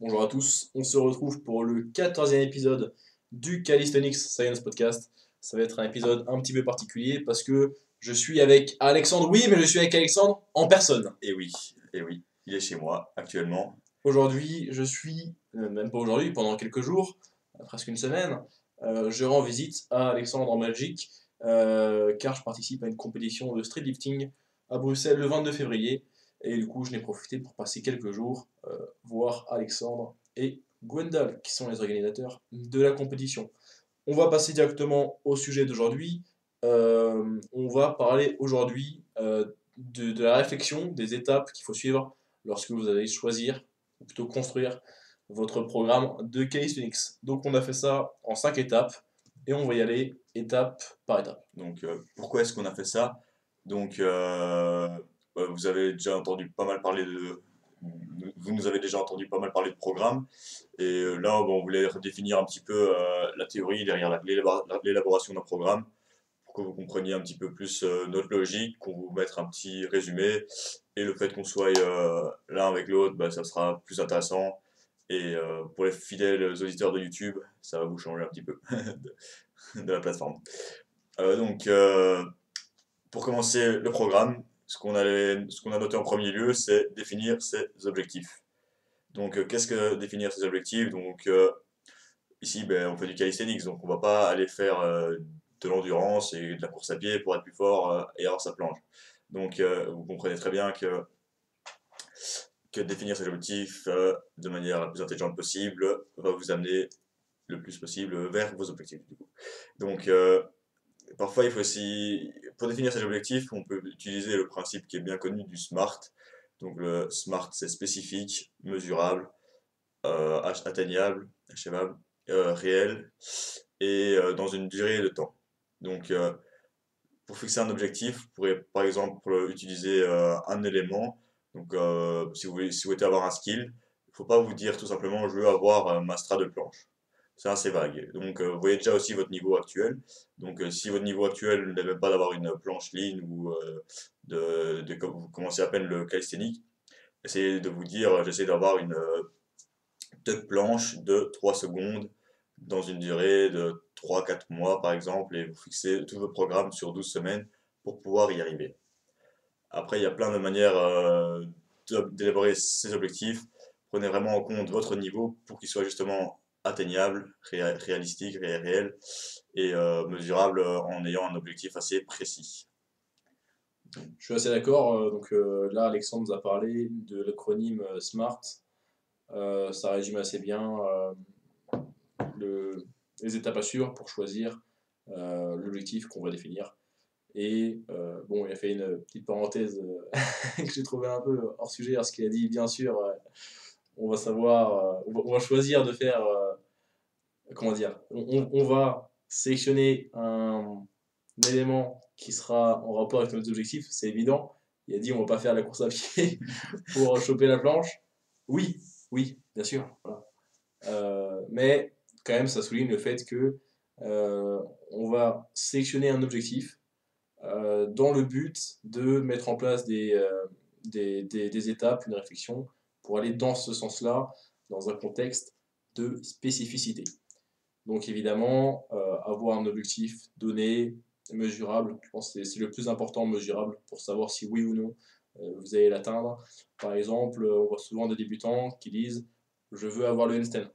Bonjour à tous, on se retrouve pour le 14e épisode du Calisthenics Science Podcast. Ça va être un épisode un petit peu particulier parce que je suis avec Alexandre, oui, mais je suis avec Alexandre en personne. Et oui, et oui, il est chez moi actuellement. Aujourd'hui, je suis, euh, même pas aujourd'hui, pendant quelques jours, presque une semaine, euh, je rends visite à Alexandre en Belgique euh, car je participe à une compétition de street lifting à Bruxelles le 22 février. Et du coup, je n'ai profité pour passer quelques jours euh, voir Alexandre et Gwendal, qui sont les organisateurs de la compétition. On va passer directement au sujet d'aujourd'hui. Euh, on va parler aujourd'hui euh, de, la réflexion, des étapes qu'il faut suivre lorsque vous allez choisir, ou plutôt construire, votre programme de calisthenics. Donc on a fait ça en cinq étapes, et on va y aller étape par étape. Donc, pourquoi est-ce qu'on a fait ça? Donc, vous avez déjà entendu pas mal parler de. Vous nous avez déjà entendu pas mal parler de programme. Et euh, là, on voulait redéfinir un petit peu euh, la théorie derrière la- l'élabora- l'élaboration d'un programme pour que vous compreniez un petit peu plus euh, notre logique, qu'on vous mette un petit résumé. Et le fait qu'on soit euh, l'un avec l'autre, bah, ça sera plus intéressant. Et euh, pour les fidèles auditeurs de YouTube, ça va vous changer un petit peu de, la plateforme. Euh, donc, euh, pour commencer le programme, ce qu'on ce qu'on a noté en premier lieu, c'est définir ses objectifs. Donc, euh, qu'est-ce que définir ses objectifs? Donc, euh, ici, ben, on fait du calisthenics, donc on va pas aller faire euh, de l'endurance et de la course à pied pour être plus fort et avoir sa planche. Donc, vous comprenez très bien que, que définir ses objectifs de manière la plus intelligente possible va vous amener le plus possible vers vos objectifs. Donc, parfois, il faut aussi, pour définir ses objectifs, on peut utiliser le principe qui est bien connu du SMART. Donc, le SMART, c'est spécifique, mesurable, euh, atteignable, achevable, euh, réel et euh, dans une durée de temps. Donc, pour fixer un objectif, vous pourrez par exemple utiliser un élément. Donc, si, vous souhaitez avoir un skill, il ne faut pas vous dire tout simplement je veux avoir ma strade de planche. C'est assez vague. Donc, euh, vous voyez déjà aussi votre niveau actuel. Donc, euh, si votre niveau actuel n'est même pas d'avoir une planche ligne ou euh, de, de, commencez à peine le calisthenics, essayez de vous dire j'essaie d'avoir une tuck planche de 3 secondes dans une durée de 3-4 mois par exemple et vous fixez tout votre programme sur 12 semaines pour pouvoir y arriver. Après, il y a plein de manières de- d'élaborer ces objectifs. Prenez vraiment en compte votre niveau pour qu'il soit justement atteignable, ré- réalistique, ré- réel et euh, mesurable euh, en ayant un objectif assez précis. Je suis assez d'accord. euh, donc là, Alexandre nous a parlé de l'acronyme SMART. Ça résume assez bien le- les étapes à suivre pour choisir l'objectif qu'on va définir. Et bon, il a fait une petite parenthèse que j'ai trouvé un peu hors sujet parce qu'il a dit bien sûr, on va savoir, euh, on va, choisir de faire, euh, comment dire, on, va sélectionner un, élément qui sera en rapport avec nos objectifs, c'est évident. Il a dit on va pas faire la course à pied pour choper la planche. Oui, oui, bien sûr. Euh, mais quand même, ça souligne le fait que on va sélectionner un objectif dans le but de mettre en place des, des, des- des étapes, une réflexion pour aller dans ce sens-là, dans un contexte de spécificité. Donc évidemment, euh, avoir un objectif donné, mesurable, je pense que c'est- le plus important, mesurable, pour savoir si oui ou non euh, vous allez l'atteindre. Par exemple, on voit souvent des débutants qui disent « je veux avoir le handstand ».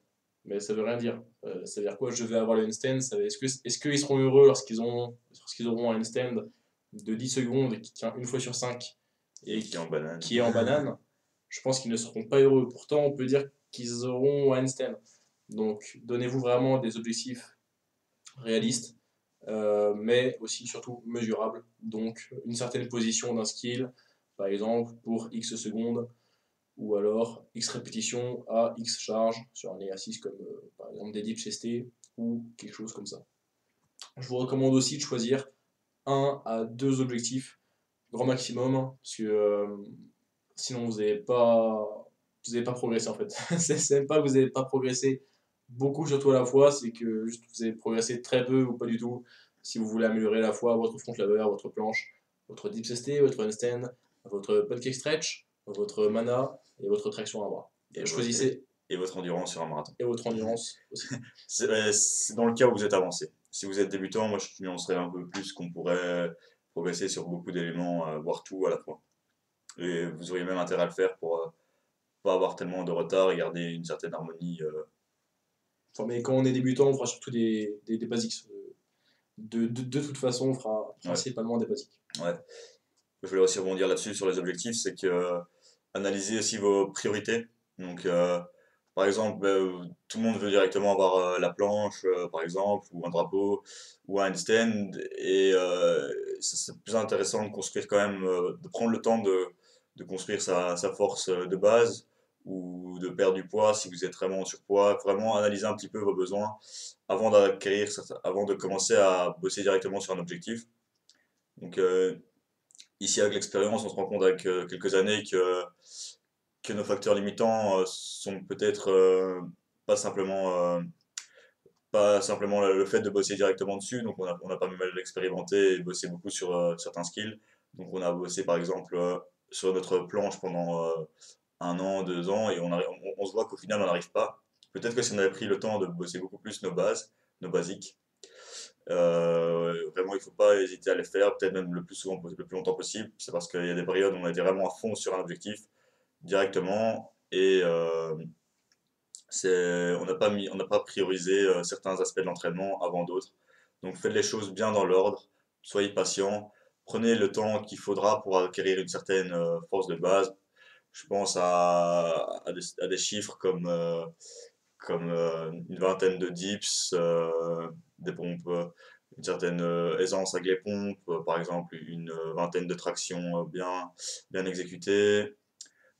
Mais ça veut rien dire. Euh, ça veut dire quoi? Je veux avoir le handstand? Est-ce que- est-ce qu'ils seront heureux lorsqu'ils lorsqu'ils auront un handstand de 10 secondes qui tient une fois sur 5 Et qui est en banane. qui est en banane, je pense qu'ils ne seront pas heureux. Pourtant, on peut dire qu'ils auront handstand. Donc, donnez-vous vraiment des objectifs réalistes, euh, mais aussi surtout mesurables. Donc, une certaine position d'un skill, par exemple, pour X secondes, ou alors X répétitions à X charges sur un exercice comme euh, par exemple des dips chestés ou quelque chose comme ça. Je vous recommande aussi de choisir un à deux objectifs grand maximum, parce que euh, sinon vous n'allez pas, vous pas progresser en fait. c'est même pas que vous n'allez pas progresser beaucoup surtout à la fois, c'est que juste vous allez progresser très peu ou pas du tout si vous voulez améliorer à la fois votre front lever, votre planche, votre dip ST, votre handstand, votre pancake stretch, votre mana et votre traction à bras. Et Choisissez et votre endurance sur un marathon. Et votre endurance aussi. C'est c'est dans le cas où vous êtes avancé. Si vous êtes débutant, moi je nuancerais un peu plus qu'on pourrait progresser sur beaucoup d'éléments, euh, voire tout à la fois. Et vous auriez même intérêt à le faire pour euh, pas avoir tellement de retard et garder une certaine harmonie. euh, Enfin, mais quand on est débutant, on fera surtout des, des, des basics. Euh, De, de, de toute façon, on fera principalement des basiques. Je voulais aussi rebondir là-dessus sur les objectifs, c'est que analyser aussi vos priorités. Donc, euh, par exemple, euh, tout le monde veut directement avoir euh, la planche, par exemple, ou un drapeau, ou un stand, et c'est plus intéressant de construire quand même, de prendre le temps de, de construire sa, force euh, de base, ou de perdre du poids si vous êtes vraiment en surpoids, vraiment analyser un petit peu vos besoins avant d'acquérir, avant de commencer à bosser directement sur un objectif. Donc, euh, ici, avec l'expérience, on se rend compte avec euh, quelques années que, que nos facteurs limitants euh, sont peut-être pas simplement, pas simplement le, fait de bosser directement dessus. Donc, on a, on a pas mal expérimenté et bossé beaucoup sur certains skills. Donc, on a bossé par exemple sur notre planche pendant euh, un an, deux ans, et on, on, se voit qu'au final, on n'arrive pas. Peut-être que si on avait pris le temps de bosser beaucoup plus nos bases, nos basiques, euh, vraiment, il ne faut pas hésiter à les faire, peut-être même le plus souvent, le plus longtemps possible. C'est parce qu'il y a des périodes où on était vraiment à fond sur un objectif directement et euh, on n'a pas pas priorisé euh, certains aspects de l'entraînement avant d'autres. Donc faites les choses bien dans l'ordre, soyez patient, prenez le temps qu'il faudra pour acquérir une certaine euh, force de base. Je pense à, des, chiffres comme, euh, euh, une vingtaine de dips, des pompes, une certaine aisance avec les pompes, par exemple une vingtaine de tractions bien, bien exécutées,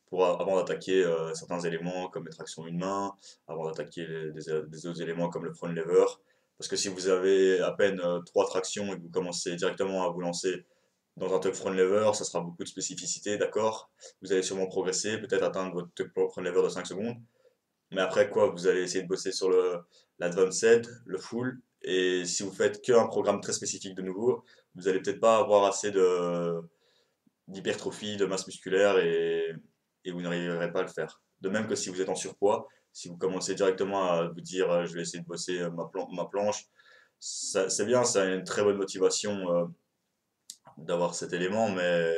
pour, avant d'attaquer certains éléments comme les tractions une main, avant d'attaquer des, des autres éléments comme le front lever. Parce que si vous avez à peine trois tractions et que vous commencez directement à vous lancer dans un tuck front lever, ça sera beaucoup de spécificité, d'accord? Vous allez sûrement progresser, peut-être atteindre votre tuck front lever de 5 secondes. Mais après quoi, vous allez essayer de bosser sur l'advanced, le full, et si vous faites qu'un programme très spécifique de nouveau, vous allez peut-être pas avoir assez de d'hypertrophie, de masse musculaire, et, et vous n'arriverez pas à le faire. De même que si vous êtes en surpoids, si vous commencez directement à vous dire je vais essayer de bosser ma, ma planche, c'est bien, ça a une très bonne motivation euh, d'avoir cet élément, mais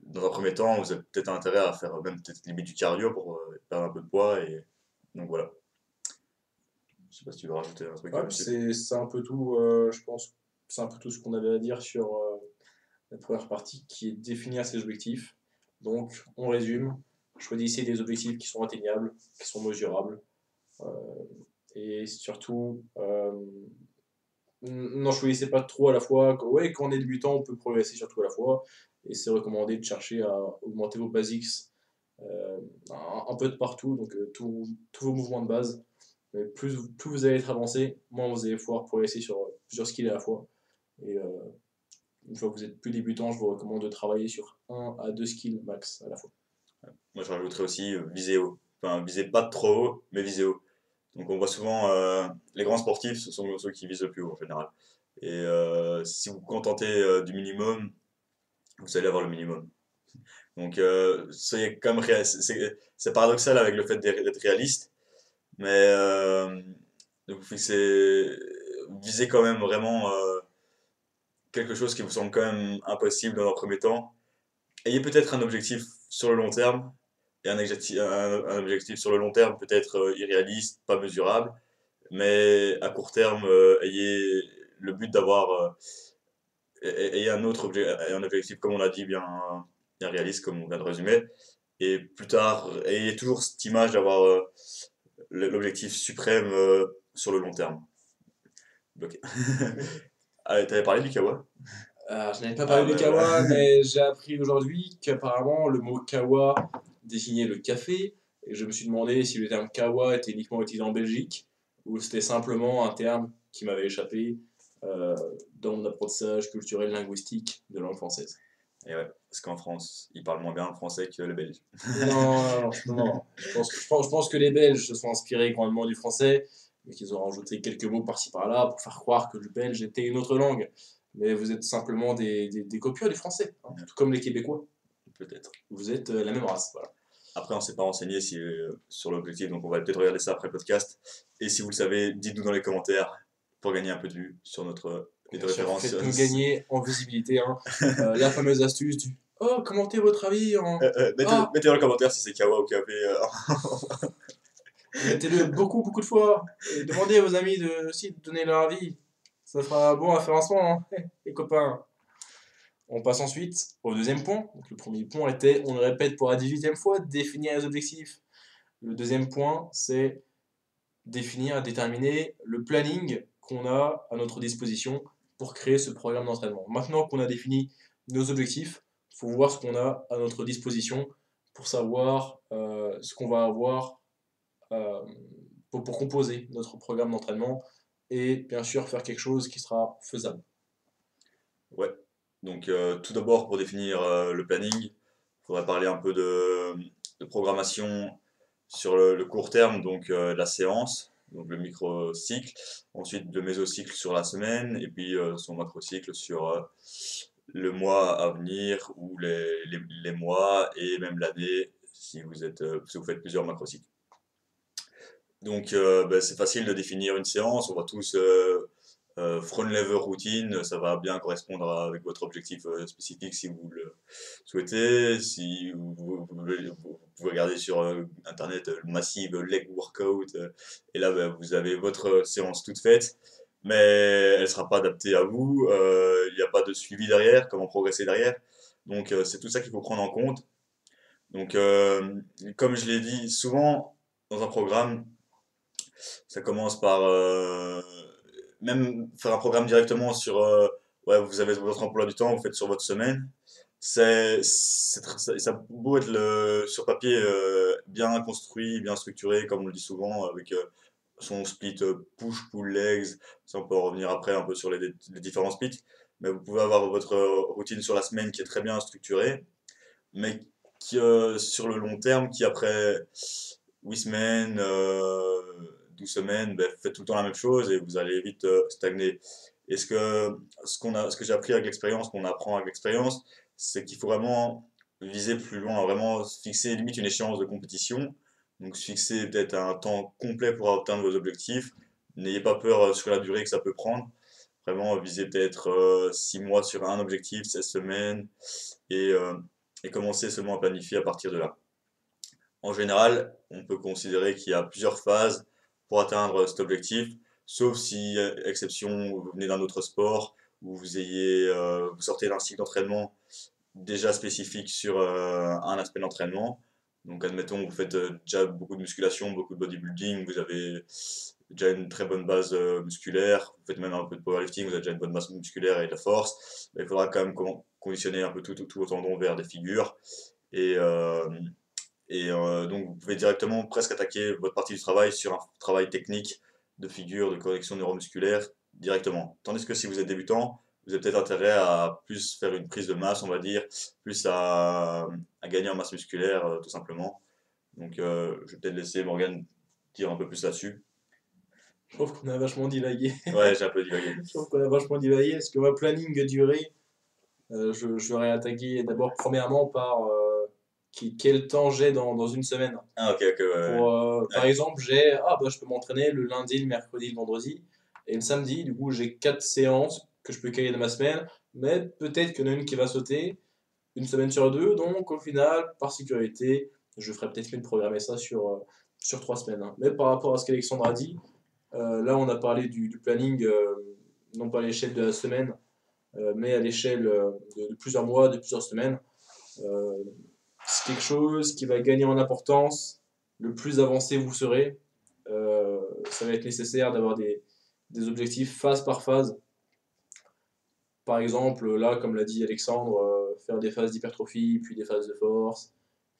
dans un premier temps, vous avez peut-être intérêt à faire même peut-être limite du cardio pour euh, perdre un peu de poids, et donc voilà. Je sais pas si tu veux rajouter un truc Ouais, c'est un peu tout, euh, je pense. C'est un peu tout ce qu'on avait à dire sur euh, la première partie qui est définir ses objectifs. Donc, on résume. Choisissez des objectifs qui sont atteignables, qui sont mesurables. euh, et surtout, n'en choisissez pas trop à la fois. Ouais, quand on est débutant, on peut progresser surtout à la fois. Et c'est recommandé de chercher à augmenter vos basics euh, un, peu de partout, donc euh, tous vos mouvements de base. Mais plus, plus vous allez être avancé, moins vous allez pouvoir progresser sur plusieurs skills à la fois. Et euh, une fois que vous êtes plus débutant, je vous recommande de travailler sur un à deux skills max à la fois. Moi, je rajouterais aussi euh, viser haut. Enfin, viser pas trop haut, mais viser haut. Donc, on voit souvent euh, les grands sportifs, ce sont ceux qui visent le plus haut en général. Et euh, si vous vous contentez euh, du minimum, vous allez avoir le minimum. Donc, soyez réa- c'est- paradoxal avec le fait d'être réaliste, mais vous visez quand même vraiment quelque chose qui vous semble quand même impossible dans un premier temps. Ayez peut-être un objectif sur le long terme, et un objectif, un, un objectif sur le long terme peut-être euh, irréaliste, pas mesurable, mais à court terme, euh, ayez le but d'avoir euh, ayez un autre obje- un objectif, comme on l'a dit, bien, bien réaliste, comme on vient de résumer, et plus tard, ayez toujours cette image d'avoir l'objectif suprême sur le long terme. Ok. Allez, t'avais parlé du kawa? Euh, je n'avais pas parlé Ah, du bah, kawa, mais j'ai appris aujourd'hui qu'apparemment le mot kawa désignait le café. Et je me suis demandé si le terme kawa était uniquement utilisé en Belgique ou c'était simplement un terme qui m'avait échappé euh, dans mon apprentissage culturel linguistique de langue française. Et ouais, parce qu'en France, ils parlent moins bien le français que le belge. Non, non, non, non. Je, pense, que- je, pense, je pense que les Belges se sont inspirés grandement du français, mais qu'ils ont rajouté quelques mots par-ci par-là pour faire croire que le belge était une autre langue. Mais vous êtes simplement des, des, des copieurs du français, hein, tout comme les Québécois. Peut-être. Vous êtes euh, la même race. Voilà. Après, on ne s'est pas renseigné si, euh, sur l'objectif, donc on va peut-être regarder ça après le podcast. Et si vous le savez, dites-nous dans les commentaires pour gagner un peu de vue sur notre de référence. Faites-nous gagner en visibilité. Hein. Euh, la fameuse astuce du Oh, commentez votre avis. En... mettez, mettez dans les commentaires si c'est Kawa ou Café. Mettez-le beaucoup, beaucoup de fois. Et demandez à vos amis de, aussi de donner leur avis. Ça fera bon référencement, hein, les copains. On passe ensuite au deuxième point. Le premier point était, on le répète pour la 18e fois, définir les objectifs. Le deuxième point, c'est définir, déterminer le planning qu'on a à notre disposition pour créer ce programme d'entraînement. Maintenant qu'on a défini nos objectifs, il faut voir ce qu'on a à notre disposition pour savoir euh, ce qu'on va avoir euh, pour, pour composer notre programme d'entraînement et bien sûr faire quelque chose qui sera faisable. Ouais. Donc, euh, tout d'abord, pour définir euh, le planning, il faudrait parler un peu de, programmation sur le, court terme, donc euh, la séance, donc le microcycle, ensuite le mésocycle sur la semaine, et puis son macrocycle sur le mois à venir, ou les, mois, et même l'année, si vous, faites plusieurs macrocycles. Donc, ben, c'est facile de définir une séance, on va tous euh, front lever routine, ça va bien correspondre avec votre objectif euh, spécifique si vous le souhaitez. Si vous, vous- vous- vous pouvez regarder sur euh, internet le Massive Leg Workout, et là ben, vous avez votre séance toute faite, mais elle ne sera pas adaptée à vous. Il n'y a pas de suivi derrière, comment progresser derrière. Donc c'est tout ça qu'il faut prendre en compte. Donc comme je l'ai dit, souvent dans un programme, ça commence par même faire un programme directement sur euh, ouais vous avez votre emploi du temps vous faites sur votre semaine. C'est ça, a beau être le sur papier euh, bien construit bien structuré comme on le dit souvent avec euh, son split push pull legs. Ça on peut en revenir après un peu sur les, les différents splits. Mais vous pouvez avoir votre routine sur la semaine qui est très bien structurée mais qui sur le long terme qui après 8 semaines, 12 semaines, ben, faites tout le temps la même chose et vous allez vite euh, stagner. Et ce que, ce qu'on que j'ai appris avec l'expérience, qu'on apprend avec l'expérience, c'est qu'il faut vraiment viser plus loin, vraiment fixer limite une échéance de compétition. Donc fixer peut-être un temps complet pour atteindre vos objectifs. N'ayez pas peur euh, sur la durée que ça peut prendre. Vraiment viser peut-être 6 mois sur un objectif, 16 semaines, et, euh, et commencer seulement à planifier à partir de là. En général, on peut considérer qu'il y a plusieurs phases pour atteindre cet objectif, sauf si, euh, exception, vous venez d'un autre sport, ou vous ayez, euh, vous sortez d'un cycle d'entraînement déjà spécifique sur euh, un aspect d'entraînement. Donc, admettons, vous faites déjà beaucoup de musculation, beaucoup de bodybuilding, vous avez déjà une très bonne base musculaire, vous faites même un peu de powerlifting, vous avez déjà une bonne masse musculaire et de la force. Il faudra quand même con- conditionner un peu tout, tout, tout vos tendons vers des figures. Et, et euh, donc, vous pouvez directement presque attaquer votre partie du travail sur un travail technique de figure, de correction neuromusculaire directement. Tandis que si vous êtes débutant, vous avez peut-être intérêt à plus faire une prise de masse, on va dire, plus à, à gagner en masse musculaire, euh, tout simplement. Donc, euh, je vais peut-être laisser Morgane dire un peu plus là-dessus. Je trouve qu'on a vachement divagué. Ouais, j'ai un peu divagué. Je trouve qu'on a vachement divagué parce que ma planning durée, je, je vais attaquer d'abord premièrement par qui, quel temps j'ai dans, dans une semaine. Ah, ok, ok, ouais, ouais. Pour, euh, Par exemple, j'ai ah bah je peux m'entraîner le lundi, le mercredi, le vendredi et le samedi. Du coup, j'ai quatre séances que je peux caler dans ma semaine, mais peut-être qu'il y en a une qui va sauter une semaine sur deux. Donc au final, par sécurité, je ferai peut-être mieux de programmer ça sur euh, sur trois semaines. hein. Mais par rapport à ce qu'Alexandre a dit, euh, là on a parlé du, du planning non pas à l'échelle de la semaine, mais à l'échelle de, de plusieurs mois, de plusieurs semaines. C'est quelque chose qui va gagner en importance le plus avancé vous serez, euh, ça va être nécessaire d'avoir des, des objectifs phase par phase. Par exemple, là, comme l'a dit Alexandre, euh, faire des phases d'hypertrophie, puis des phases de force,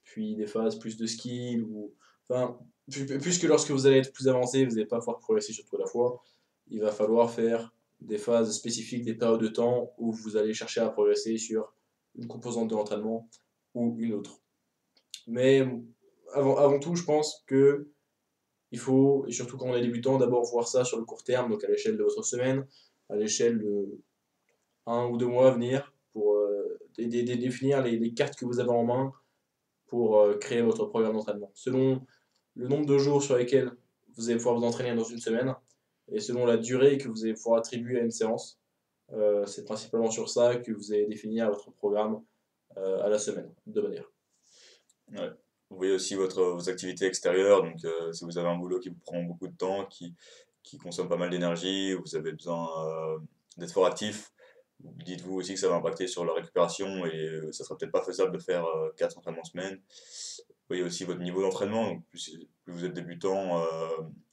puis des phases plus de skill. Ou... Enfin, pu- pu- puisque lorsque vous allez être plus avancé, vous n'allez pas pouvoir progresser sur tout à la fois, il va falloir faire des phases spécifiques, des périodes de temps où vous allez chercher à progresser sur une composante de l'entraînement une autre. Mais avant, tout, je pense que il faut, et surtout quand on est débutant, d'abord voir ça sur le court terme, donc à l'échelle de votre semaine, à l'échelle de un ou deux mois à venir, pour euh, dé- dé- dé- définir les, cartes que vous avez en main pour euh, créer votre programme d'entraînement. Selon le nombre de jours sur lesquels vous allez pouvoir vous entraîner dans une semaine et selon la durée que vous allez pouvoir attribuer à une séance, euh, c'est principalement sur ça que vous allez définir votre programme à la semaine, de manière. Vous voyez aussi votre, vos activités extérieures, donc si vous avez un boulot qui vous prend beaucoup de temps, qui, qui consomme pas mal d'énergie, vous avez besoin d'être fort actif, dites-vous aussi que ça va impacter sur la récupération et euh, ça sera peut-être pas faisable de faire 4 euh, entraînements semaine. Vous voyez aussi votre niveau d'entraînement, donc plus, vous êtes débutant, euh,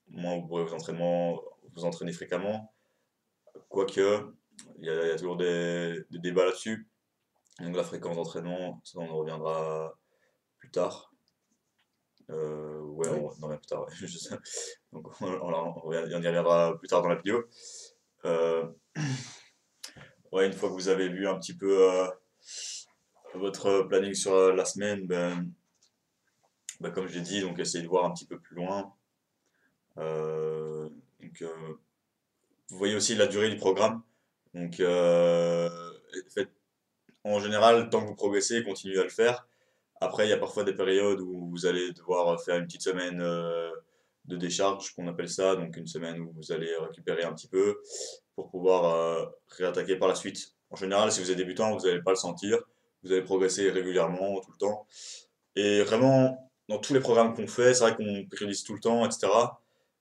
moins vous pourrez vous, entraînement, vous entraîner fréquemment. Quoique, il y, y a toujours des, débats là-dessus. Donc la fréquence d'entraînement, ça on en reviendra plus tard. Euh, ouais, on, non, plus tard, Donc on, on, on, y reviendra plus tard dans la vidéo. Euh, ouais, une fois que vous avez vu un petit peu euh, votre planning sur la semaine, ben, ben comme j'ai dit, donc essayez de voir un petit peu plus loin. Donc, vous voyez aussi la durée du programme. Donc, faites, en général, tant que vous progressez, continuez à le faire. Après, il y a parfois des périodes où vous allez devoir faire une petite semaine de décharge, qu'on appelle ça, donc une semaine où vous allez récupérer un petit peu pour pouvoir euh, réattaquer par la suite. En général, si vous êtes débutant, vous n'allez pas le sentir, vous allez progresser régulièrement tout le temps. Et vraiment, dans tous les programmes qu'on fait, c'est vrai qu'on périodise tout le temps, etc.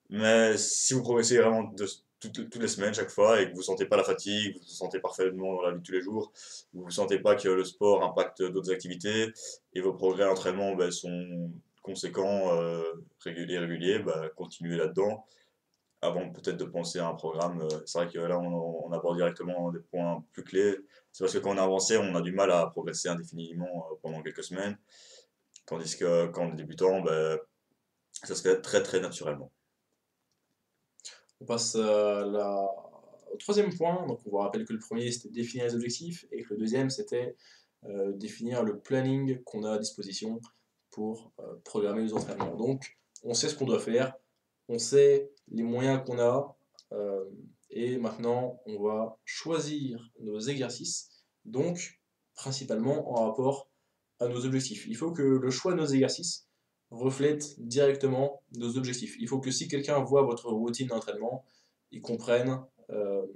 Mais si vous progressez vraiment de, toutes, les semaines, chaque fois, et que vous ne sentez pas la fatigue, vous vous sentez parfaitement dans la vie de tous les jours, vous ne sentez pas que le sport impacte d'autres activités, et vos progrès d'entraînement ben, sont conséquents, euh, réguliers, réguliers, bah, continuez là-dedans avant peut-être de penser à un programme. Euh, c'est vrai que là, on, aborde directement des points plus clés. C'est parce que quand on a avancé, on a du mal à progresser indéfiniment euh, pendant quelques semaines. Tandis que quand on est débutant, ben, ça se fait très très naturellement. On passe la... au troisième point. On va rappeler que le premier, c'était définir les objectifs et que le deuxième, c'était définir le planning qu'on a à disposition pour euh, programmer nos entraînements. Donc, on sait ce qu'on doit faire, on sait les moyens qu'on a, euh, et maintenant, on va choisir nos exercices, donc principalement en rapport à nos objectifs. Il faut que le choix de nos exercices reflète directement nos objectifs. Il faut que si quelqu'un voit votre routine d'entraînement, il comprenne euh,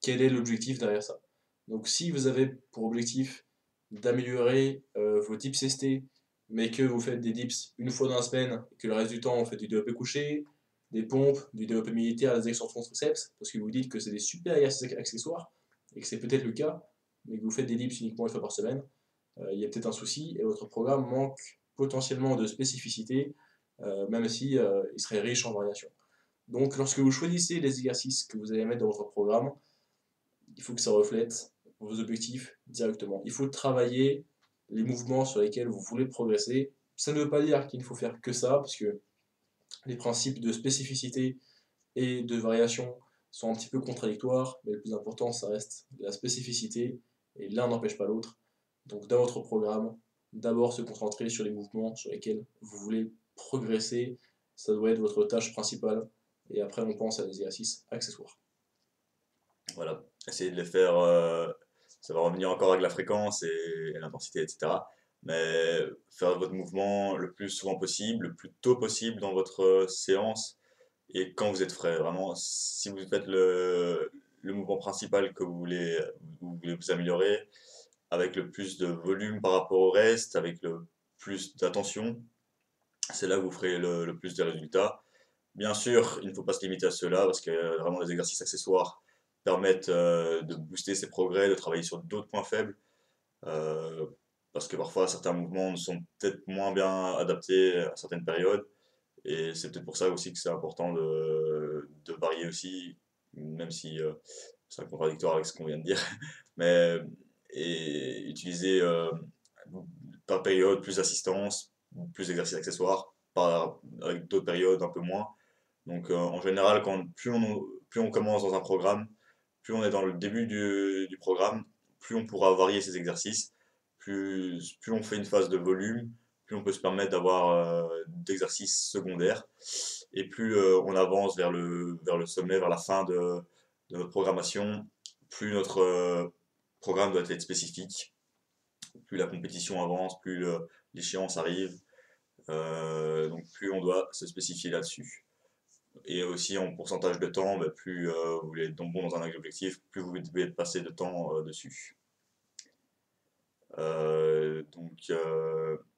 quel est l'objectif derrière ça. Donc si vous avez pour objectif d'améliorer vos dips ST, mais que vous faites des dips une fois dans la semaine, et que le reste du temps on fait du développé couché, des pompes, du développé militaire, des extensions triceps, parce que vous dites que c'est des super accessoires, et que c'est peut-être le cas, mais que vous faites des dips uniquement une fois par semaine, euh, il y a peut-être un souci, et votre programme manque potentiellement de spécificité, euh, même si euh, serait riche en variations. Donc lorsque vous choisissez les exercices que vous allez mettre dans votre programme, il faut que ça reflète vos objectifs directement. Il faut travailler les mouvements sur lesquels vous voulez progresser. Ça ne veut pas dire qu'il ne faut faire que ça, parce que les principes de spécificité et de variation sont un petit peu contradictoires, mais le plus important, ça reste la spécificité, et l'un n'empêche pas l'autre. Donc dans votre programme, d'abord se concentrer sur les mouvements sur lesquels vous voulez progresser, ça doit être votre tâche principale, et après on pense à des exercices accessoires. Voilà, essayez de les faire euh, ça va revenir encore avec la fréquence et, l'intensité, etc. Mais faire votre mouvement le plus souvent possible, le plus tôt possible dans votre séance et quand vous êtes frais. Vraiment, si vous faites le, le mouvement principal que vous voulez, vous voulez vous améliorer, avec le plus de volume par rapport au reste, avec le plus d'attention, c'est là que vous ferez le, plus de résultats. Bien sûr, il ne faut pas se limiter à cela parce y a vraiment des exercices accessoires permettent euh, de booster ses progrès, de travailler sur d'autres points faibles. Euh, parce que parfois certains mouvements sont peut-être moins bien adaptés à certaines périodes. Et c'est peut-être pour ça aussi que c'est important de, de, varier aussi, même si euh, c'est contradictoire avec ce qu'on vient de dire. Mais et utiliser par période plus d'assistance, plus d'exercices accessoires, par, avec d'autres périodes un peu moins. Donc en général, quand, plus, on, plus on commence dans un programme, plus on est dans le début du, programme, plus on pourra varier ses exercices, plus, plus on fait une phase de volume, plus on peut se permettre d'avoir euh, d'exercices secondaires, et plus euh, on avance vers le, vers le sommet, vers la fin de, notre programmation, plus notre euh, programme doit être spécifique, plus la compétition avance, plus l'échéance arrive. Euh, donc plus on doit se spécifier là-dessus. Et aussi en pourcentage de temps, bah, plus euh, vous voulez être bon dans un objectif, plus vous devez passer de temps euh, dessus. donc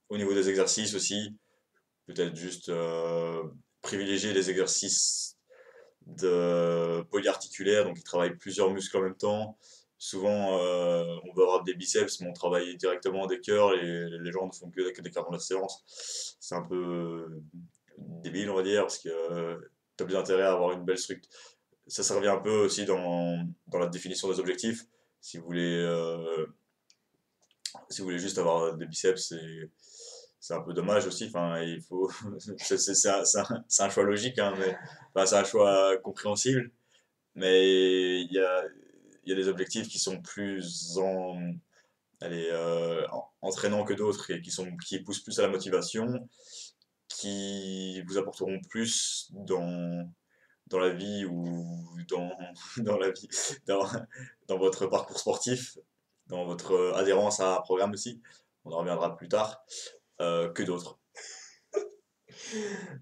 au niveau des exercices aussi, peut-être juste privilégier les exercices de polyarticulaires, donc qui travaillent plusieurs muscles en même temps, souvent euh, on va avoir des biceps, mais on travaille directement des cœurs et les gens ne font que des cœurs dans la séance. C'est un peu euh, débile, on va dire, parce que euh, tu as plus intérêt à avoir une belle structure. Ça, ça revient un peu aussi dans, dans la définition des objectifs. Si vous voulez, si vous voulez juste avoir des biceps, c'est un peu dommage aussi. Enfin, il faut, c'est un, un, choix logique, hein, mais c'est un choix compréhensible. Mais il y a, y a des objectifs qui sont plus en, allez, euh, entraînants que d'autres et qui, sont, qui poussent plus à la motivation, qui vous apporteront plus dans, dans la vie ou dans, dans la vie, dans, dans votre parcours sportif, dans votre adhérence à un programme aussi, on en reviendra plus tard, euh, que d'autres.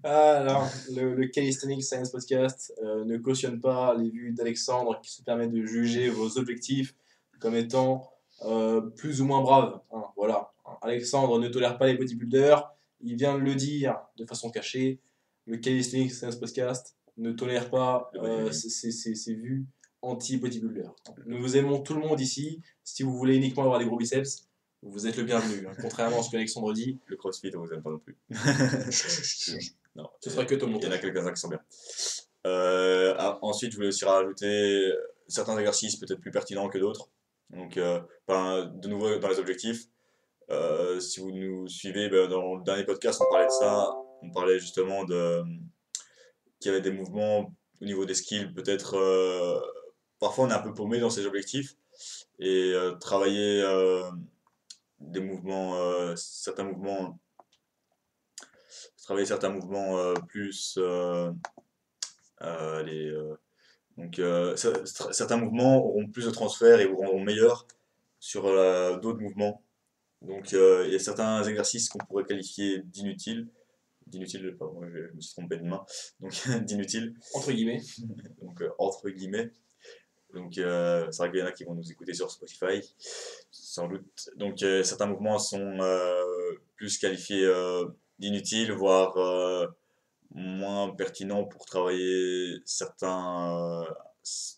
Alors, le, le, Calisthenics Science Podcast euh, ne cautionne pas les vues d'Alexandre qui se permet de juger vos objectifs comme étant euh, plus ou moins braves. Hein, voilà. Alexandre ne tolère pas les bodybuilders. Il vient de le dire de façon cachée. Le Calisthenics Science Podcast ne tolère pas euh, ces, ces, ces, vues anti-bodybuilder. Nous vous aimons tout le monde ici. Si vous voulez uniquement avoir des gros biceps, vous êtes le bienvenu, hein. contrairement à ce qu'Alexandre dit. Le crossfit, on vous aime pas non plus. non, ce sera que tout le monde. Il y en a quelques-uns qui sont bien. Euh, ah, ensuite, je voulais aussi rajouter certains exercices peut-être plus pertinents que d'autres. Donc, euh, ben, de nouveau, dans les objectifs, euh, si vous nous suivez, ben, dans le dernier podcast, on parlait de ça. On parlait justement de qu'il y avait des mouvements au niveau des skills, peut-être. parfois, on est un peu paumé dans ces objectifs. Et travailler des mouvements, euh, certains mouvements, travailler certains mouvements euh, plus, euh, les, donc certains mouvements auront plus de transfert et vous rendront meilleur sur d'autres mouvements. Donc il y a certains exercices qu'on pourrait qualifier d'inutiles d'inutiles, pardon, je me suis trompé de main, donc d'inutiles. Entre guillemets. donc entre guillemets. Donc, euh, c'est vrai qu'il y en a qui vont nous écouter sur Spotify, sans doute. Donc, euh, certains mouvements sont euh, plus qualifiés d'inutiles, voire moins pertinents pour travailler certains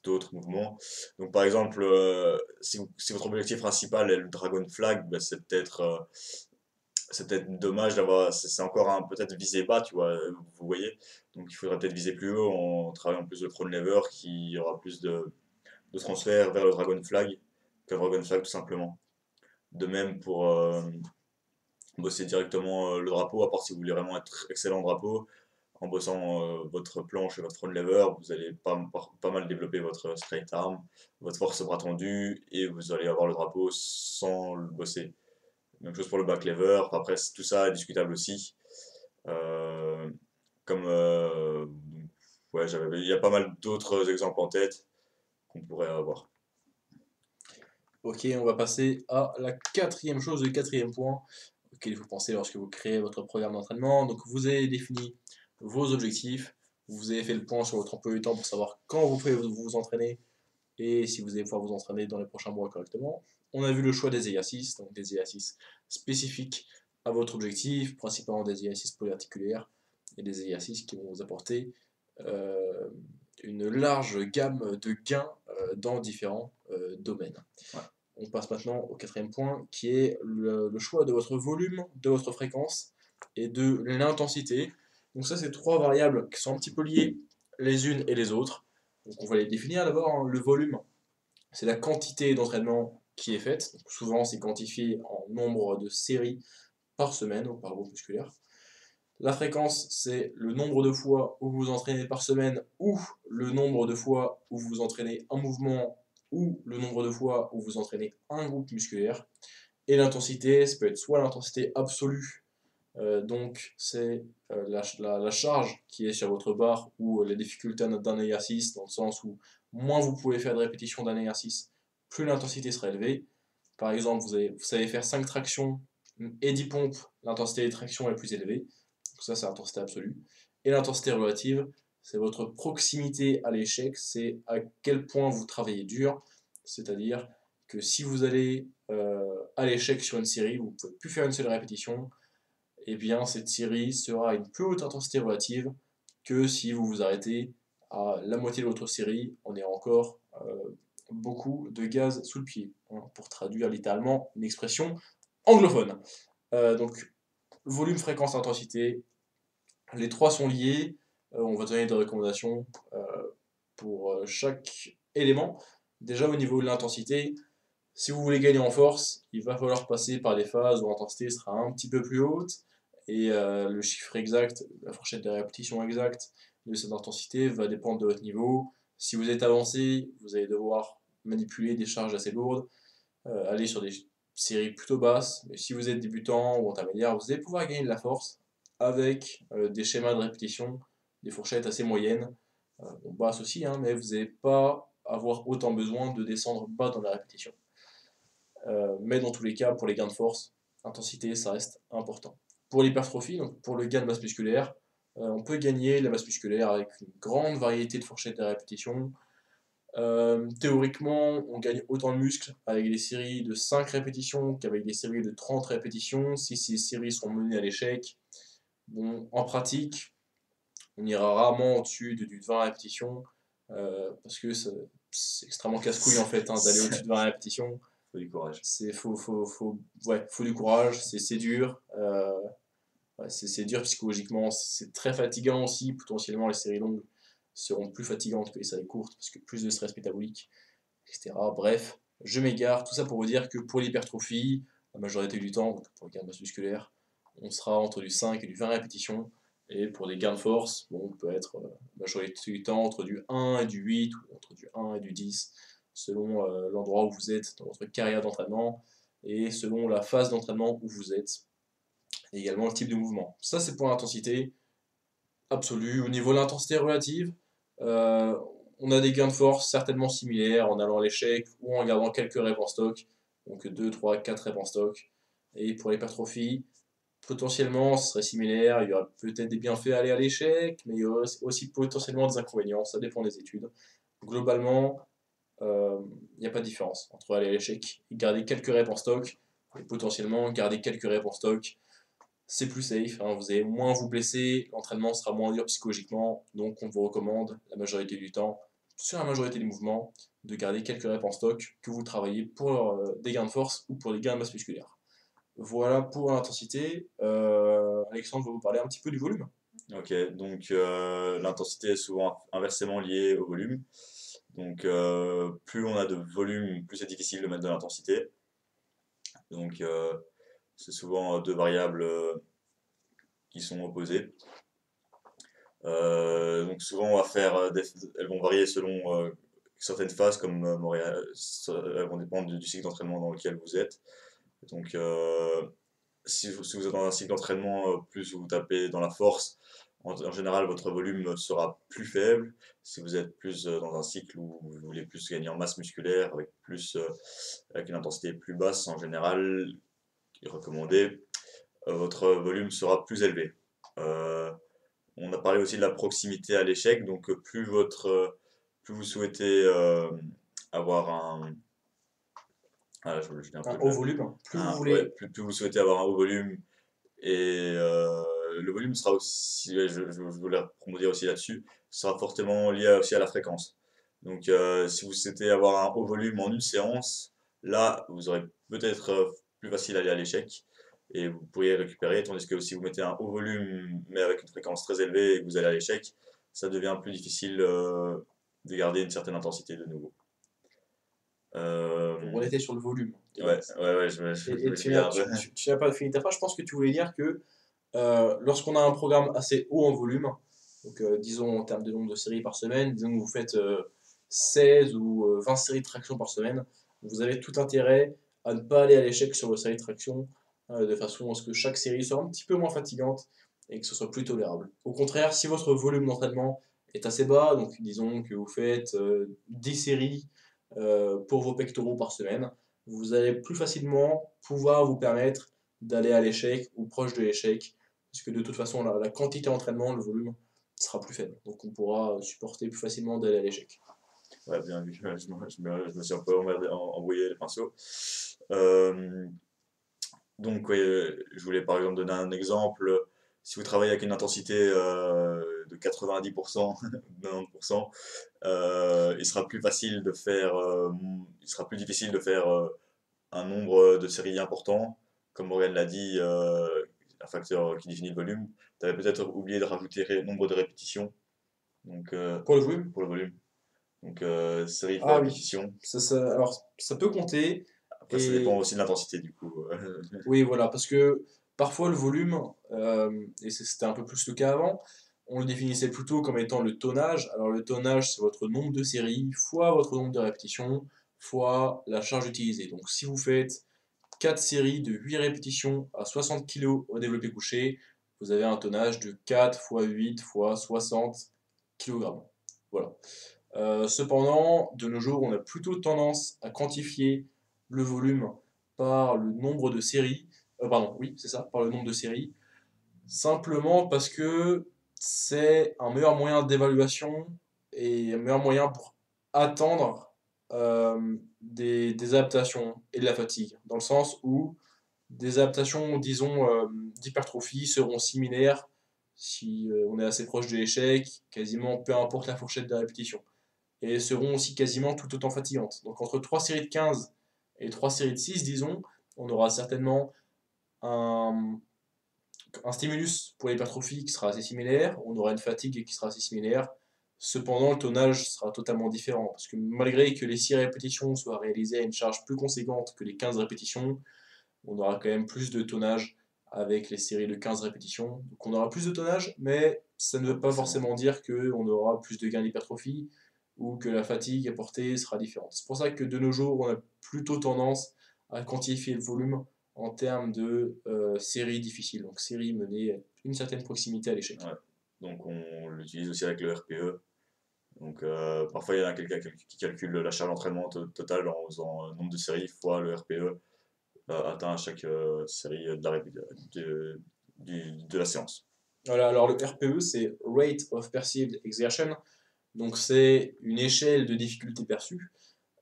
d'autres mouvements. Donc, par exemple, si, si, votre objectif principal est le Dragon Flag, ben, c'est peut-être c'est peut-être dommage d'avoir c'est encore un peut-être visé bas tu vois vous voyez donc il faudrait peut-être viser plus haut en travaillant plus le prone lever qui aura plus de de transfert vers le Dragon Flag que Dragon Flag tout simplement. De même pour euh, bosser directement euh, le drapeau, à part si vous voulez vraiment être excellent drapeau, en bossant euh, votre planche et votre front lever, vous allez pas, pas, mal développer votre straight arm, votre force bras tendu, et vous allez avoir le drapeau sans le bosser. Même chose pour le back lever, après tout ça est discutable aussi. comme ouais, il y a pas mal d'autres exemples en tête qu'on pourrait avoir. Ok, on va passer à la quatrième chose, le quatrième point auquel il faut penser lorsque vous créez votre programme d'entraînement. Donc vous avez défini vos objectifs, vous avez fait le point sur votre emploi du temps pour savoir quand vous pouvez vous entraîner et si vous allez pouvoir vous entraîner dans les prochains mois correctement. On a vu le choix des exercices, donc des exercices spécifiques à votre objectif, principalement des exercices polyarticulaires et des exercices qui vont vous apporter euh, une large gamme de gains euh, dans différents euh, domaines. On passe maintenant au quatrième point qui est le, choix de votre volume, de votre fréquence et de l'intensité. Donc ça c'est trois variables qui sont un petit peu liées les unes et les autres. Donc on va les définir d'abord. Hein. Le volume, c'est la quantité d'entraînement qui est faite. souvent c'est quantifié en nombre de séries par semaine ou par groupe musculaire. La fréquence, c'est le nombre de fois où vous vous entraînez par semaine ou le nombre de fois où vous entraînez un mouvement ou le nombre de fois où vous entraînez un groupe musculaire. Et l'intensité, ça peut être soit l'intensité absolue, euh, donc c'est euh, la, charge qui est sur votre barre ou la difficulté d'un exercice, dans le sens où moins vous pouvez faire de répétitions d'un exercice, plus l'intensité sera élevée. Par exemple, vous, vous savez faire 5 tractions et 10 pompes, l'intensité des tractions est plus élevée. Donc ça, c'est l'intensité absolue. Et l'intensité relative, c'est votre proximité à l'échec, c'est à quel point vous travaillez dur. C'est-à-dire que si vous allez euh, à l'échec sur une série, vous ne pouvez plus faire une seule répétition, et eh bien cette série sera à une plus haute intensité relative que si vous vous arrêtez à la moitié de votre série, on est encore euh, beaucoup de gaz sous le pied, hein, pour traduire littéralement une expression anglophone. Euh, donc, volume, fréquence, intensité, les trois sont liés. Euh, on va donner des recommandations pour chaque élément. Déjà au niveau de l'intensité, si vous voulez gagner en force, il va falloir passer par des phases où l'intensité sera un petit peu plus haute et le chiffre exact, la fourchette de répétition exacte de cette intensité va dépendre de votre niveau. Si vous êtes avancé, vous allez devoir manipuler des charges assez lourdes, euh, aller sur des séries plutôt basses. Mais si vous êtes débutant ou intermédiaire, vous allez pouvoir gagner de la force avec euh, des schémas de répétition, des fourchettes assez moyennes, euh, basses aussi, hein, mais vous n'allez pas avoir autant besoin de descendre bas dans la répétition. mais dans tous les cas, pour les gains de force, intensité, ça reste important. Pour l'hypertrophie, donc pour le gain de masse musculaire, on peut gagner la masse musculaire avec une grande variété de fourchettes de répétition, euh, théoriquement, on gagne autant de muscles avec des séries de 5 répétitions qu'avec des séries de 30 répétitions, si ces séries sont menées à l'échec. Bon, en pratique, on ira rarement au-dessus de, 20 répétitions, euh, parce que c'est extrêmement casse-couille en fait hein, d'aller au-dessus de 20 répétitions. Faut du courage. C'est faut, faut, faut, ouais, faut du courage, c'est dur. Euh, c'est dur psychologiquement, c'est très fatigant aussi, potentiellement les séries longues seront plus fatigantes que les séries courtes parce que plus de stress métabolique, etc. Bref, je m'égare. Tout ça pour vous dire que pour l'hypertrophie, la majorité du temps, pour le gain de masse musculaire, on sera entre du 5 et du 20 répétitions. Et pour des gains de force, bon, on peut être euh, majorité du temps entre du 1 et du 8 ou entre du 1 et du 10 selon euh, l'endroit où vous êtes dans votre carrière d'entraînement et selon la phase d'entraînement où vous êtes. Et également le type de mouvement. Ça, c'est pour l'intensité absolue. Au niveau de l'intensité relative, euh, on a des gains de force certainement similaires en allant à l'échec ou en gardant quelques reps en stock. Donc 2, 3, 4 reps en stock. Et pour l'hypertrophie, potentiellement ce serait similaire. Il y aura peut-être des bienfaits à aller à l'échec, mais il y aura aussi potentiellement des inconvénients. Ça dépend des études. Globalement, euh, il n'y a pas de différence entre aller à l'échec et garder quelques reps en stock et potentiellement garder quelques reps en stock c'est plus safe, hein. vous allez moins vous blesser, l'entraînement sera moins dur psychologiquement, donc on vous recommande la majorité du temps, sur la majorité des mouvements, de garder quelques reps en stock que vous travaillez pour euh, des gains de force ou pour des gains de masse musculaire. Voilà pour l'intensité. Euh, Alexandre va vous parler un petit peu du volume. Ok, donc euh, l'intensité est souvent inversement liée au volume. Donc plus on a de volume, plus c'est difficile de mettre de l'intensité. Donc c'est souvent deux variables euh, qui sont opposées. Euh, donc souvent on faire, euh, elles vont varier selon certaines phases comme Montréal, elles vont dépendre du, cycle d'entraînement dans lequel vous êtes. Donc si, vous, êtes dans un cycle d'entraînement, plus vous tapez dans la force, en, général votre volume sera plus faible. Si vous êtes plus dans un cycle où vous voulez plus gagner en masse musculaire, avec, plus, avec une intensité plus basse, en général, recommandé, euh, votre volume sera plus élevé. Euh, on a parlé aussi de la proximité à l'échec, donc euh, plus, votre, plus vous souhaitez avoir un, ah, haut volume, plus, vous voulez... plus, vous souhaitez avoir un haut volume, et le volume sera aussi, je, je, voulais dire aussi là-dessus, sera fortement lié aussi à la fréquence. Donc si vous souhaitez avoir un haut volume en une séance, là vous aurez peut-être plus facile d'aller à l'échec et vous pourriez récupérer, tandis que si vous mettez un haut volume mais avec une fréquence très élevée et que vous allez à l'échec, ça devient plus difficile euh, de garder une certaine intensité de nouveau. Euh... On était sur le volume. Ouais, ouais, ouais, je, je, tu n'as pas fini ta phrase, je pense que tu voulais dire que euh, lorsqu'on a un programme assez haut en volume, donc euh, disons en termes de nombre de séries par semaine, disons que vous faites 16 ou 20 séries de traction par semaine, vous avez tout intérêt à ne pas aller à l'échec sur vos séries de traction, de façon à ce que chaque série soit un petit peu moins fatigante et que ce soit plus tolérable. Au contraire, si votre volume d'entraînement est assez bas, donc disons que vous faites 10 euh, séries euh, pour vos pectoraux par semaine, vous allez plus facilement pouvoir vous permettre d'aller à l'échec ou proche de l'échec, parce que de toute façon, la, quantité d'entraînement, le volume, sera plus faible. Donc on pourra supporter plus facilement d'aller à l'échec. Ouais, bien vu. Je me, suis un peu embrouillé les pinceaux. Euh, donc, ouais, je voulais par exemple donner un exemple. Si vous travaillez avec une intensité euh, de 90%, 90%, euh, il sera plus facile de faire, euh, il sera plus difficile de faire euh, un nombre de séries important. Comme Morgan l'a dit, euh, un facteur qui définit le volume. Tu avais peut-être oublié de rajouter ré- nombre de répétitions. Donc, Pour le volume, pour le volume. Donc, série Ah oui. répétition. ça, ça- alors, ça peut compter. Après, ça dépend aussi de l'intensité, du coup. Oui, voilà, parce que parfois le volume, euh, et c'était un peu plus le cas avant, on le définissait plutôt comme étant le tonnage. Alors le tonnage, c'est votre nombre de séries fois votre nombre de répétitions fois la charge utilisée. Donc si vous faites 4 séries de 8 répétitions à 60 kg au développé couché, vous avez un tonnage de 4 fois 8 fois 60 kg. Voilà. Euh, cependant, de nos jours, on a plutôt tendance à quantifier le volume par le nombre de séries. Euh, pardon, oui, c'est ça, par le nombre de séries. Simplement parce que c'est un meilleur moyen d'évaluation et un meilleur moyen pour attendre euh, des, des adaptations et de la fatigue. Dans le sens où des adaptations, disons, euh, d'hypertrophie seront similaires si euh, on est assez proche de l'échec, quasiment peu importe la fourchette de répétition. Et seront aussi quasiment tout autant fatigantes. Donc entre 3 séries de 15 et 3 séries de 6, disons, on aura certainement un, stimulus pour l'hypertrophie qui sera assez similaire, on aura une fatigue qui sera assez similaire. Cependant, le tonnage sera totalement différent, parce que malgré que les 6 répétitions soient réalisées à une charge plus conséquente que les 15 répétitions, on aura quand même plus de tonnage avec les séries de 15 répétitions. Donc on aura plus de tonnage, mais ça ne veut pas forcément dire qu'on aura plus de gains d'hypertrophie ou que la fatigue apportée sera différente. C'est pour ça que de nos jours, on a plutôt tendance à quantifier le volume en termes de euh, séries difficiles, donc séries menées à une certaine proximité à l'échec. Ouais. Donc, on l'utilise aussi avec le RPE. Donc, euh, parfois, il y en a quelqu'un qui calcule la charge d'entraînement to- totale en faisant nombre de séries fois le RPE euh, atteint à chaque série de la, répé- de, du- de la séance. Voilà, alors le RPE, c'est Rate of Perceived Exertion. Donc c'est une échelle de difficulté perçue.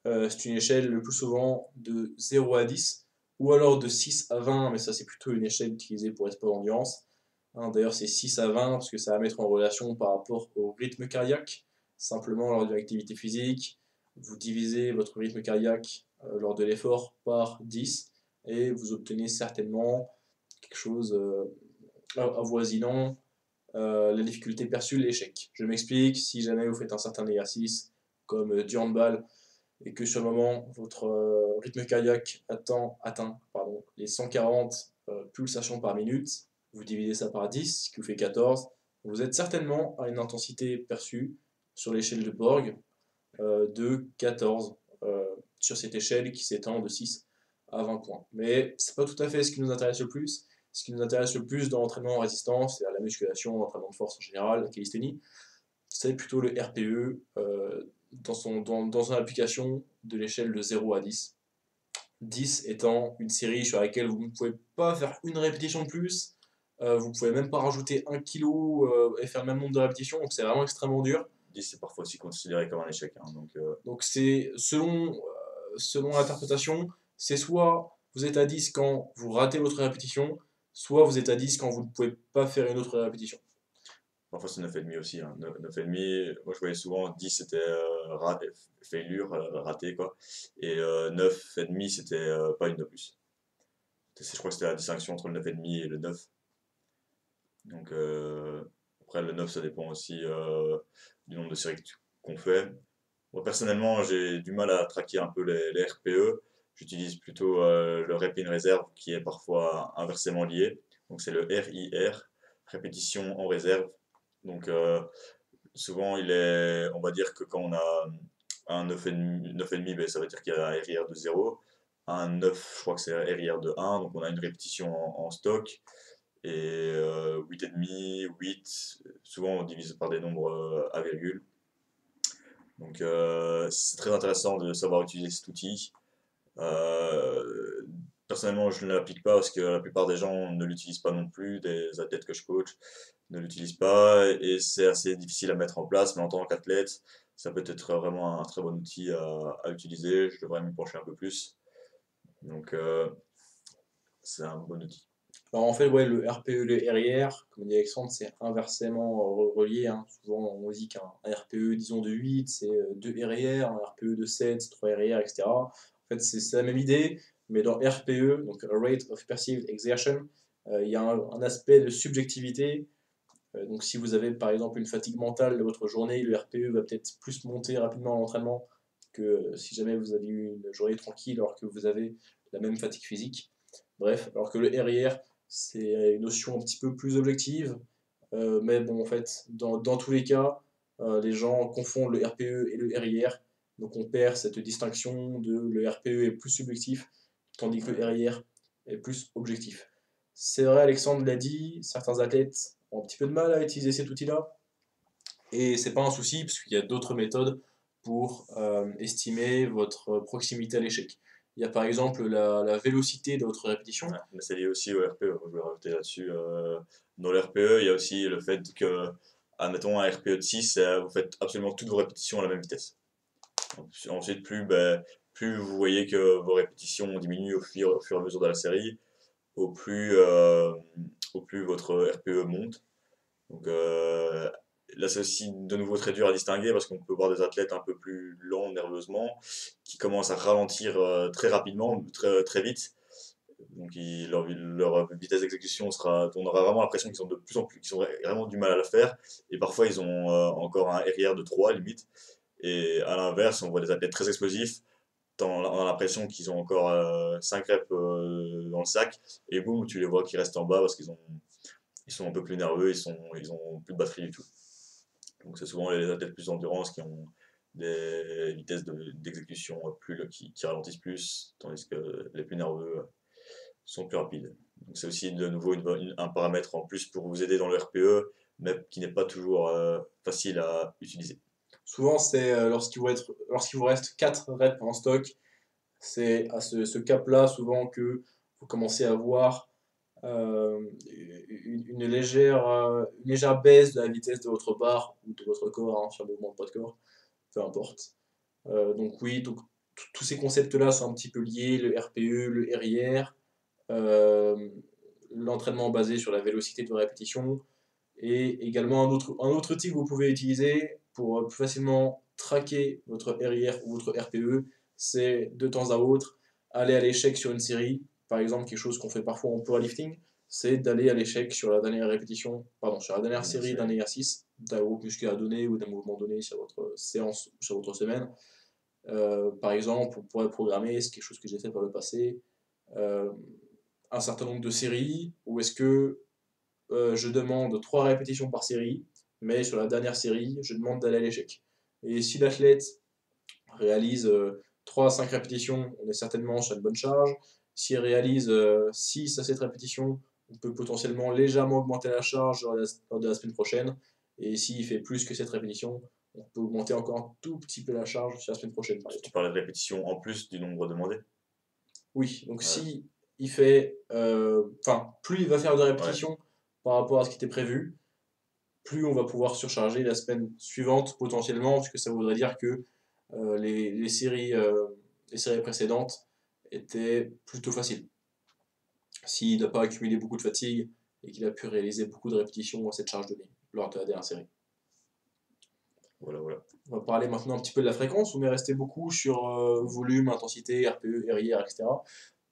Euh, c'est une échelle le plus souvent de 0 à 10, ou alors de 6 à 20, mais ça c'est plutôt une échelle utilisée pour les sports d'endurance. Hein, D'ailleurs c'est 6 à 20 parce que ça va mettre en relation par rapport au rythme cardiaque. Simplement lors d'une activité physique, vous divisez votre rythme cardiaque euh, lors de l'effort par 10 et vous obtenez certainement quelque chose euh, avoisinant euh, la difficulté perçue l'échec. Je m'explique, si jamais vous faites un certain exercice comme du handball et que sur le moment votre euh, rythme cardiaque atteint, atteint pardon, les 140 euh, pulsations par minute, vous divisez ça par 10, ce qui vous fait 14, vous êtes certainement à une intensité perçue sur l'échelle de Borg euh, de 14 euh, sur cette échelle qui s'étend de 6 à 20 points. Mais c'est pas tout à fait ce qui nous intéresse le plus. Ce qui nous intéresse le plus dans l'entraînement en résistance, c'est la musculation, l'entraînement de force en général, la calisthénie, c'est plutôt le RPE dans, son, dans, dans son application de l'échelle de 0 à 10. 10 étant une série sur laquelle vous ne pouvez pas faire une répétition de plus, euh, vous pouvez même pas rajouter un kilo euh, et faire le même nombre de répétitions, donc c'est vraiment extrêmement dur. 10, c'est parfois aussi considéré comme un échec. hein, donc, euh, Donc c'est selon, selon l'interprétation, c'est soit vous êtes à 10 quand vous ratez votre répétition, soit vous êtes à 10 quand vous ne pouvez pas faire une autre répétition. Parfois, c'est 9,5 aussi. Hein. 9,5, moi, je voyais souvent 10, c'était euh, failure, euh, raté, quoi. Et euh, 9,5, c'était euh, pas une de plus. Je crois que c'était la distinction entre le 9,5 et le 9. Donc, après, le 9, ça dépend aussi du nombre de séries qu'on fait. Moi, personnellement, j'ai du mal à traquer un peu les, RPE. J'utilise plutôt le rep in réserve qui est parfois inversement lié. Donc, c'est le RIR, répétition en réserve. Donc, euh, souvent, il est, on va dire que quand on a un 9,5, 9,5, ben, ça veut dire qu'il y a un RIR de 0. Un 9, je crois que c'est un RIR de 1. Donc, on a une répétition en, stock et euh, 8,5, 8, souvent on divise par des nombres euh, à virgule. Donc euh, c'est très intéressant de savoir utiliser cet outil. Euh, personnellement, je ne l'applique pas parce que la plupart des gens ne l'utilisent pas non plus, des athlètes que je coach ne l'utilisent pas et c'est assez difficile à mettre en place, mais en tant qu'athlète, ça peut être vraiment un très bon outil à, utiliser. Je devrais m'y pencher un peu plus. Donc, euh, c'est un bon outil. Alors en fait, ouais, le RPE le RIR, comme dit Alexandre, c'est inversement relié. Hein. Souvent, on dit qu'un RPE, disons, de 8, c'est 2 RIR, un RPE de 7, c'est 3 RIR, etc. En fait, c'est la même idée, mais dans RPE, donc Rate of Perceived Exertion, euh, il y a un, aspect de subjectivité. Euh, donc si vous avez par exemple une fatigue mentale de votre journée, le RPE va peut-être plus monter rapidement à l'entraînement que si jamais vous avez eu une journée tranquille alors que vous avez la même fatigue physique. Bref, alors que le RIR, c'est une notion un petit peu plus objective, euh, mais bon, en fait, dans, tous les cas, les gens confondent le RPE et le RIR, donc on perd cette distinction de le RPE est plus subjectif tandis que le RIR est plus objectif. C'est vrai, Alexandre l'a dit, certains athlètes ont un petit peu de mal à utiliser cet outil-là, et c'est pas un souci, parce qu'il y a d'autres méthodes pour euh, estimer votre proximité à l'échec. Il y a par exemple la, vélocité de votre répétition. c'est lié aussi au RPE, je vais rajouter là-dessus. Euh, dans le RPE, il y a aussi le fait que, admettons, un RPE de 6, euh, vous faites absolument toutes vos répétitions à la même vitesse. Ensuite, plus, ben, plus vous voyez que vos répétitions diminuent au fur, au fur et à mesure de la série, au plus, euh, au plus votre RPE monte. Donc euh, là, c'est aussi de nouveau très dur à distinguer parce qu'on peut voir des athlètes un peu plus lents nerveusement qui commencent à ralentir euh, très rapidement, très, très vite. Donc leur, vitesse d'exécution sera, on aura vraiment l'impression qu'ils sont de plus en plus, qu'ils ont vraiment du mal à la faire. Et parfois, ils ont encore un RIR de 3 limite. Et à l'inverse, on voit des athlètes très explosifs on a l'impression qu'ils ont encore 5 euh, reps euh, dans le sac, et boum, tu les vois qui restent en bas parce qu'ils ont, ils sont un peu plus nerveux, ils, sont, ils plus de batterie du tout. Donc c'est souvent les athlètes plus d'endurance qui ont des vitesses d'exécution plus, qui, ralentissent plus, tandis que les plus nerveux sont plus rapides. Donc c'est aussi de nouveau un paramètre en plus pour vous aider dans le RPE, mais qui n'est pas toujours euh, facile à utiliser. Souvent, c'est euh, lorsqu'il vous, vous, reste 4 reps en stock, c'est à ce, cap-là souvent que vous commencez à voir euh, une, légère, euh, une légère baisse de la vitesse de votre barre ou de votre corps, hein, sur le mouvement de votre corps, peu importe. donc oui, tous ces concepts-là sont un petit peu liés, le RPE, le RIR, l'entraînement basé sur la vélocité de répétition, et également un autre, un autre outil que vous pouvez utiliser, pour plus facilement traquer votre RIR ou votre RPE, c'est de temps à autre aller à l'échec sur une série. Par exemple, quelque chose qu'on fait parfois en powerlifting, c'est d'aller à l'échec sur la dernière répétition, pardon, sur la dernière série d'un exercice, d'un groupe musculaire donné ou d'un mouvement donné sur votre séance ou sur votre semaine. Euh, par exemple, on pourrait programmer, c'est quelque chose que j'ai fait par le passé, euh, un certain nombre de séries, où est-ce que euh, je demande trois répétitions par série, mais sur la dernière série, je demande d'aller à l'échec. Et si l'athlète réalise 3 euh, à 5 répétitions, on est certainement sur une bonne charge. S'il réalise 6 euh, à 7 répétitions, on peut potentiellement légèrement augmenter la charge lors de la semaine prochaine. Et s'il fait plus que 7 répétitions, on peut augmenter encore un tout petit peu la charge sur la semaine prochaine. tu parlais de répétitions en plus du nombre demandé Oui, donc si il fait. Euh, enfin, plus il va faire de répétitions par rapport à ce qui était prévu, plus on va pouvoir surcharger la semaine suivante potentiellement, puisque ça voudrait dire que euh, les, séries, euh, les séries précédentes étaient plutôt faciles. S'il n'a pas accumulé beaucoup de fatigue et qu'il a pu réaliser beaucoup de répétitions à cette charge donnée lors de la dernière série. Voilà, voilà. On va parler maintenant un petit peu de la fréquence. On est resté beaucoup sur euh, volume, intensité, RPE, RIR, etc.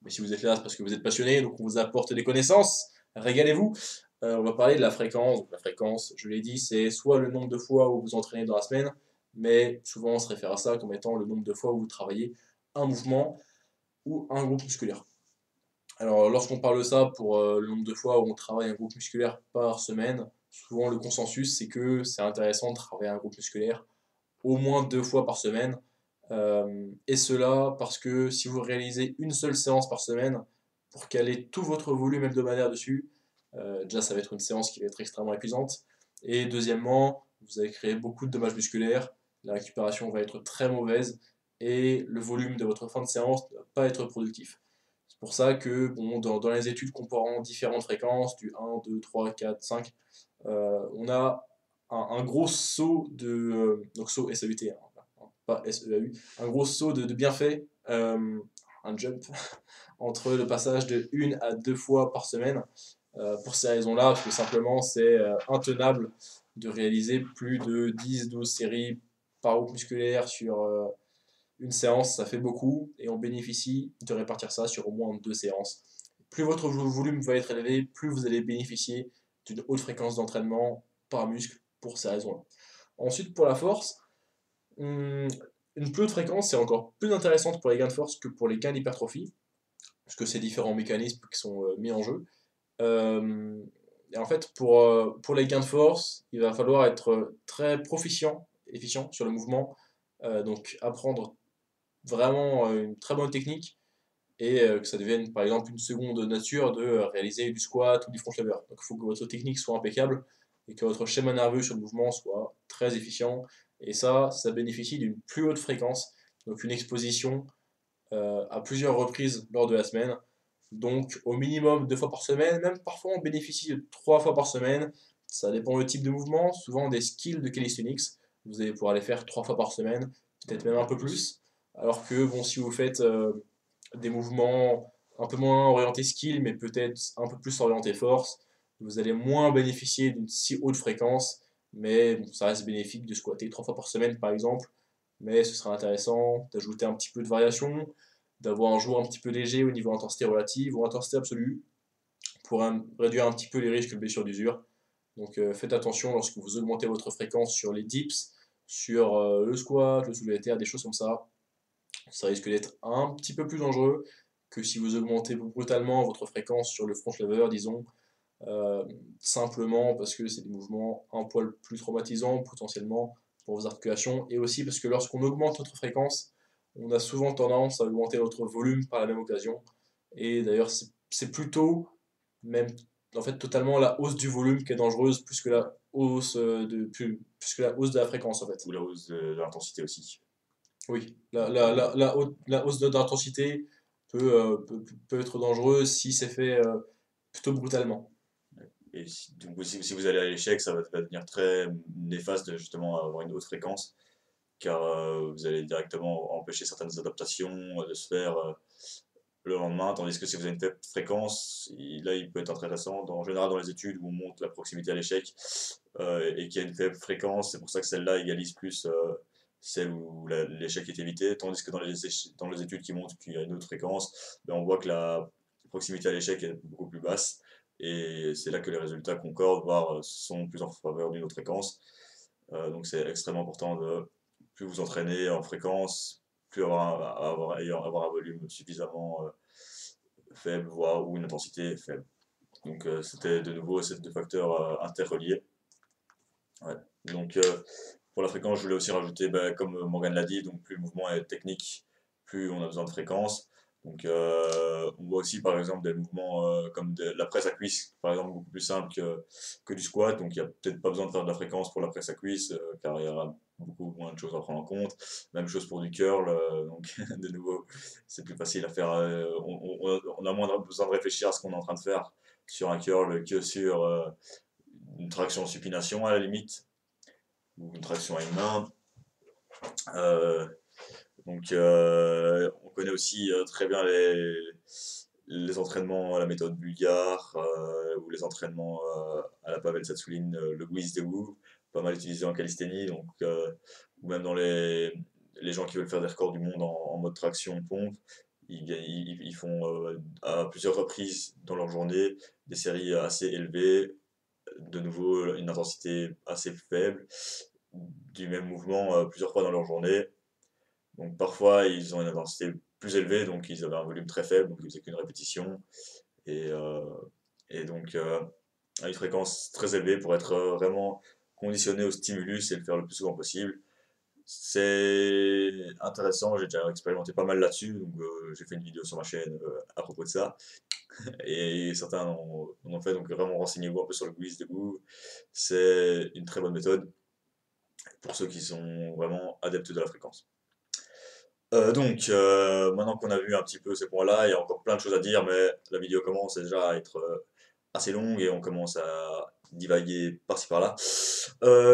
Mais si vous êtes là, c'est parce que vous êtes passionné, donc on vous apporte des connaissances. Régalez-vous. Euh, on va parler de la fréquence. la fréquence, je l'ai dit, c'est soit le nombre de fois où vous entraînez dans la semaine, mais souvent on se réfère à ça comme étant le nombre de fois où vous travaillez un mouvement ou un groupe musculaire. Alors lorsqu'on parle de ça pour euh, le nombre de fois où on travaille un groupe musculaire par semaine, souvent le consensus c'est que c'est intéressant de travailler un groupe musculaire au moins deux fois par semaine. Euh, et cela parce que si vous réalisez une seule séance par semaine, pour caler tout votre volume hebdomadaire dessus, déjà, ça va être une séance qui va être extrêmement épuisante. Et deuxièmement, vous allez créer beaucoup de dommages musculaires, la récupération va être très mauvaise et le volume de votre fin de séance ne va pas être productif. C'est pour ça que bon, dans, dans les études comparant différentes fréquences, du 1, 2, 3, 4, 5, on a un, gros saut de. Euh, donc saut hein, pas SEAU, un gros saut de, de bienfaits, euh, un jump, entre le passage de une à deux fois par semaine. Euh, pour ces raisons-là, parce que simplement c'est intenable de réaliser plus de 10-12 séries par groupe musculaire sur une séance, ça fait beaucoup, et on bénéficie de répartir ça sur au moins deux séances. Plus votre volume va être élevé, plus vous allez bénéficier d'une haute fréquence d'entraînement par muscle pour ces raisons-là. Ensuite, pour la force, hum, une plus haute fréquence, c'est encore plus intéressante pour les gains de force que pour les gains d'hypertrophie, puisque c'est différents mécanismes qui sont euh, mis en jeu. Euh, et en fait, pour, euh, pour les gains de force, il va falloir être très proficient, efficient sur le mouvement, donc apprendre vraiment une très bonne technique et que ça devienne par exemple une seconde nature de réaliser du squat ou du front lever. Donc il faut que votre technique soit impeccable et que votre schéma nerveux sur le mouvement soit très efficient. Et ça, ça bénéficie d'une plus haute fréquence, donc une exposition euh, à plusieurs reprises lors de la semaine. Donc au minimum deux fois par semaine, même parfois on bénéficie de trois fois par semaine. Ça dépend du type de mouvement, souvent des skills de calisthenics. Vous allez pouvoir les faire trois fois par semaine, peut-être même un peu plus. Alors que bon, si vous faites euh, des mouvements un peu moins orientés skill, mais peut-être un peu plus orientés force, vous allez moins bénéficier d'une si haute fréquence, mais ça reste bénéfique de squatter trois fois par semaine par exemple, mais ce sera intéressant d'ajouter un petit peu de variation, d'avoir un jour un petit peu léger au niveau intensité relative ou intensité absolue, pour réduire un petit peu les risques de blessure d'usure. Donc euh, faites attention lorsque vous augmentez votre fréquence sur les dips, sur euh, le squat, le soulevé de terre, des choses comme ça. Ça risque d'être un petit peu plus dangereux que si vous augmentez brutalement votre fréquence sur le front lever, disons, euh, simplement parce que c'est des mouvements un poil plus traumatisants potentiellement pour vos articulations et aussi parce que lorsqu'on augmente notre fréquence, on a souvent tendance à augmenter notre volume par la même occasion. Et d'ailleurs, c'est plutôt, même en fait, totalement la hausse du volume qui est dangereuse plus que la hausse de, plus, que la, hausse de la fréquence en fait. Ou la hausse de, l'intensité aussi. Oui, la, la, la, la, hausse de l'intensité peut, euh, peut, peut, être dangereuse si c'est fait euh, plutôt brutalement. Et si, donc, si, vous allez à l'échec, ça va, devenir très néfaste justement avoir une haute fréquence, car euh, vous allez directement empêcher certaines adaptations de se faire euh, le lendemain, tandis que si vous avez une faible fréquence, là il peut être intéressant. en général, dans les études où on monte la proximité à l'échec euh, et qu'il y a une faible fréquence, c'est pour ça que celle-là égalise plus celle où l'échec est évité, tandis que dans les, études qui montrent qu'il y a une autre fréquence, ben on voit que la proximité à l'échec est beaucoup plus basse. Et c'est là que les résultats concordent, voire sont plus en faveur d'une autre fréquence. Donc c'est extrêmement important de plus vous entraîner en fréquence, plus avoir, avoir, avoir un volume suffisamment euh, faible, voire ou une intensité faible. Donc c'était de nouveau ces deux facteurs interreliés. Ouais. Donc pour la fréquence, je voulais aussi rajouter, ben, comme Morgan l'a dit, donc plus le mouvement est technique, plus on a besoin de fréquence. Donc, euh, on voit aussi par exemple des mouvements euh, comme la presse à cuisse, par exemple, beaucoup plus simple que, que du squat. Donc, il n'y a peut-être pas besoin de faire de la fréquence pour la presse à cuisse, euh, car il y aura beaucoup moins de choses à prendre en compte. Même chose pour du curl. donc, de nouveau, c'est plus facile à faire. On, on, a moins besoin de réfléchir à ce qu'on est en train de faire sur un curl que sur une traction supination à la limite, ou une traction à une main. Donc, connaît aussi euh, très bien les, les entraînements à la méthode bulgare euh, ou les entraînements euh, à la Pavel Satsouline, le Guiz de Wu, pas mal utilisé en calisthénie, donc, ou même dans les, les gens qui veulent faire des records du monde en, mode traction pompe, ils, ils, font à plusieurs reprises dans leur journée des séries assez élevées, de nouveau une intensité assez faible, du même mouvement plusieurs fois dans leur journée. Donc parfois ils ont une intensité plus élevé, donc ils avaient un volume très faible, donc ils faisaient qu'une répétition. Et, euh, et donc, euh, à une fréquence très élevée pour être euh, vraiment conditionné au stimulus et le faire le plus souvent possible. C'est intéressant, j'ai déjà expérimenté pas mal là-dessus, donc j'ai fait une vidéo sur ma chaîne à propos de ça. Et certains en, ont fait, donc vraiment renseignez-vous un peu sur le quiz de goût. C'est une très bonne méthode pour ceux qui sont vraiment adeptes de la fréquence. Euh, donc, euh, maintenant qu'on a vu un petit peu ces points-là, il y a encore plein de choses à dire, mais la vidéo commence déjà à être euh, assez longue et on commence à divaguer par-ci par-là.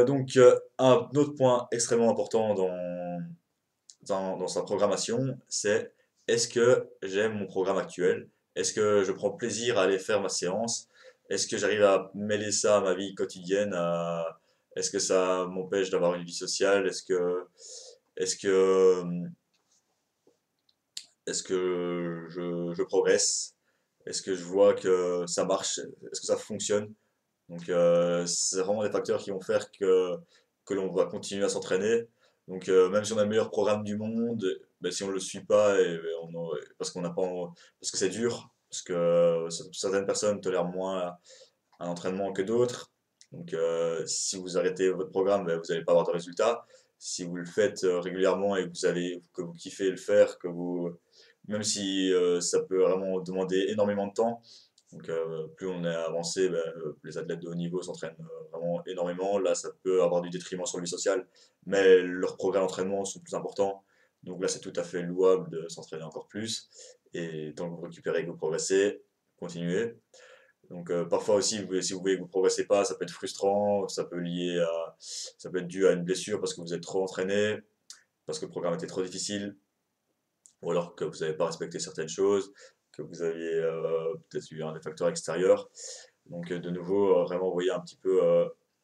Donc, un autre point extrêmement important dans, dans, sa programmation, c'est est-ce que j'aime mon programme actuel? Est-ce que je prends plaisir à aller faire ma séance? Est-ce que j'arrive à mêler ça à ma vie quotidienne? Est-ce que ça m'empêche d'avoir une vie sociale? Est-ce que, est-ce que, est-ce que je, progresse? Est-ce que je vois que ça marche? Est-ce que ça fonctionne? Donc, euh, c'est vraiment des facteurs qui vont faire que, que l'on va continuer à s'entraîner. Donc, euh, même si on a le meilleur programme du monde, ben, si on ne le suit pas, parce qu'on pas, parce que c'est dur, parce que euh, certaines personnes tolèrent moins un entraînement que d'autres. Donc, si vous arrêtez votre programme, ben, vous n'allez pas avoir de résultats. Si vous le faites euh, régulièrement et que vous kiffez le faire, que vous, même si euh, ça peut vraiment demander énormément de temps, donc, euh, plus on est avancé, ben, les athlètes de haut niveau s'entraînent vraiment énormément. Là, ça peut avoir du détriment sur le vie sociale, mais leurs progrès d'entraînement sont plus importants. Donc là, c'est tout à fait louable de s'entraîner encore plus. Et tant que vous récupérez, que vous progressez, continuez. Donc euh, parfois aussi, si vous voyez que vous progressez pas, ça peut être frustrant, ça peut lier à, ça peut être dû à une blessure parce que vous êtes trop entraîné, parce que le programme était trop difficile, ou alors que vous n'avez pas respecté certaines choses, que vous aviez euh, peut-être eu un des facteurs extérieurs. Donc euh, de nouveau, vraiment voyez un petit peu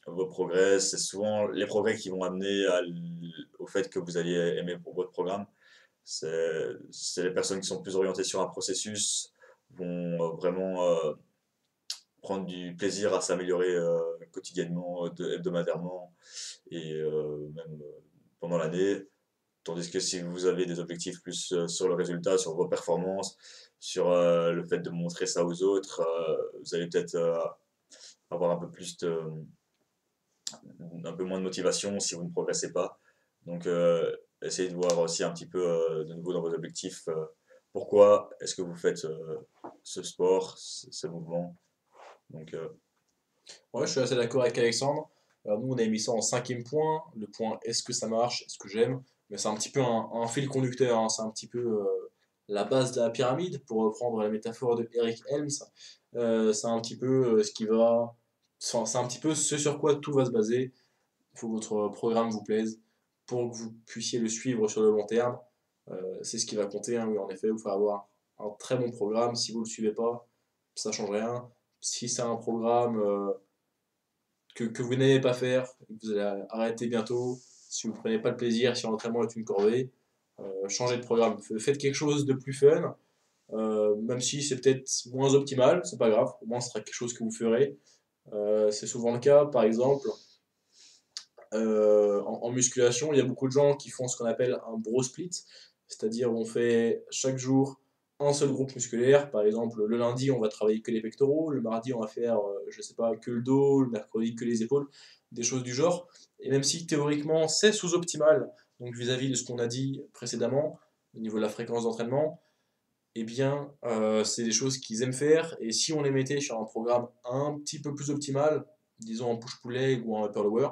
vos progrès. C'est souvent les progrès qui vont amener au fait que vous allez aimer pour votre programme. C'est les personnes qui sont plus orientées sur un processus vont vraiment prendre du plaisir à s'améliorer euh, quotidiennement, hebdomadairement et euh, même euh, pendant l'année. Tandis que si vous avez des objectifs plus sur le résultat, sur vos performances, sur le fait de montrer ça aux autres, vous allez peut-être avoir un peu plus de, un peu moins de motivation si vous ne progressez pas. Donc, essayez de voir aussi un petit peu de nouveau dans vos objectifs pourquoi est-ce que vous faites ce sport, ce, ce mouvement. Donc, euh, Ouais, je suis assez d'accord avec Alexandre. Alors, nous, on a mis ça en cinquième point. Le point est-ce que ça marche, est-ce que j'aime? Mais c'est un petit peu un, fil conducteur, hein. C'est un petit peu euh, la base de la pyramide, pour reprendre la métaphore de Eric Helms. Euh, c'est un petit peu euh, ce qui va. C'est un petit peu ce sur quoi tout va se baser. Il faut que votre programme vous plaise pour que vous puissiez le suivre sur le long terme. Euh, c'est ce qui va compter. hein. Oui, en effet, il faut avoir un très bon programme. Si vous ne le suivez pas, ça ne change rien. Si c'est un programme. euh, que, que vous n'allez pas faire, que vous allez arrêter bientôt, si vous ne prenez pas le plaisir, si l'entraînement est une corvée, euh, changez de programme. Faites quelque chose de plus fun, euh, même si c'est peut-être moins optimal, c'est pas grave, au moins ce sera quelque chose que vous ferez. C'est souvent le cas, par exemple, en, en musculation, il y a beaucoup de gens qui font ce qu'on appelle un bro split, c'est-à-dire on fait chaque jour un seul groupe musculaire. Par exemple, le lundi, on va travailler que les pectoraux, le mardi, on va faire, euh, je sais pas, que le dos, le mercredi, que les épaules, des choses du genre. Et même si théoriquement c'est sous-optimal, donc vis-à-vis de ce qu'on a dit précédemment, au niveau de la fréquence d'entraînement, eh bien, euh, c'est des choses qu'ils aiment faire. Et si on les mettait sur un programme un petit peu plus optimal, disons en push-pull leg ou en upper lower,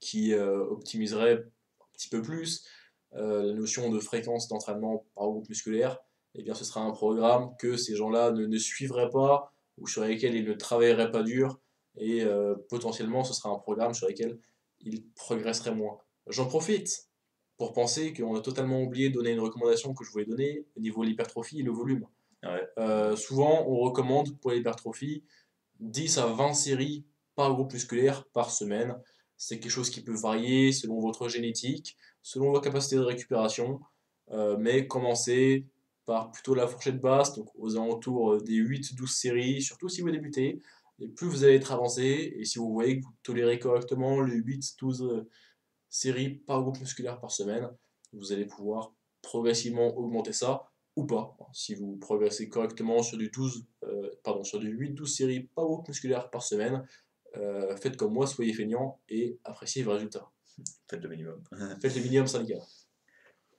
qui euh, optimiserait un petit peu plus la notion de fréquence d'entraînement par groupe musculaire, eh bien ce sera un programme que ces gens-là ne, ne suivraient pas ou sur lesquels ils ne travailleraient pas dur et euh, potentiellement ce sera un programme sur lequel ils progresseraient moins. J'en profite pour penser qu'on a totalement oublié de donner une recommandation que je voulais donner au niveau de l'hypertrophie et le volume. ouais. Euh, souvent, on recommande pour l'hypertrophie 10 à 20 séries par groupe musculaire par semaine. C'est quelque chose qui peut varier selon votre génétique, selon vos capacités de récupération, euh, mais commencez par plutôt la fourchette basse, donc aux alentours des 8-12 séries, surtout si vous débutez. Et plus vous allez être avancé, et si vous voyez que vous tolérez correctement les 8-12 séries par groupe musculaire par semaine, vous allez pouvoir progressivement augmenter ça ou pas. Si vous progressez correctement sur du 12, euh, pardon, sur du 8-12 séries par groupe musculaire par semaine, euh, faites comme moi, soyez feignant et appréciez vos résultats. Faites le minimum. Faites le minimum syndical.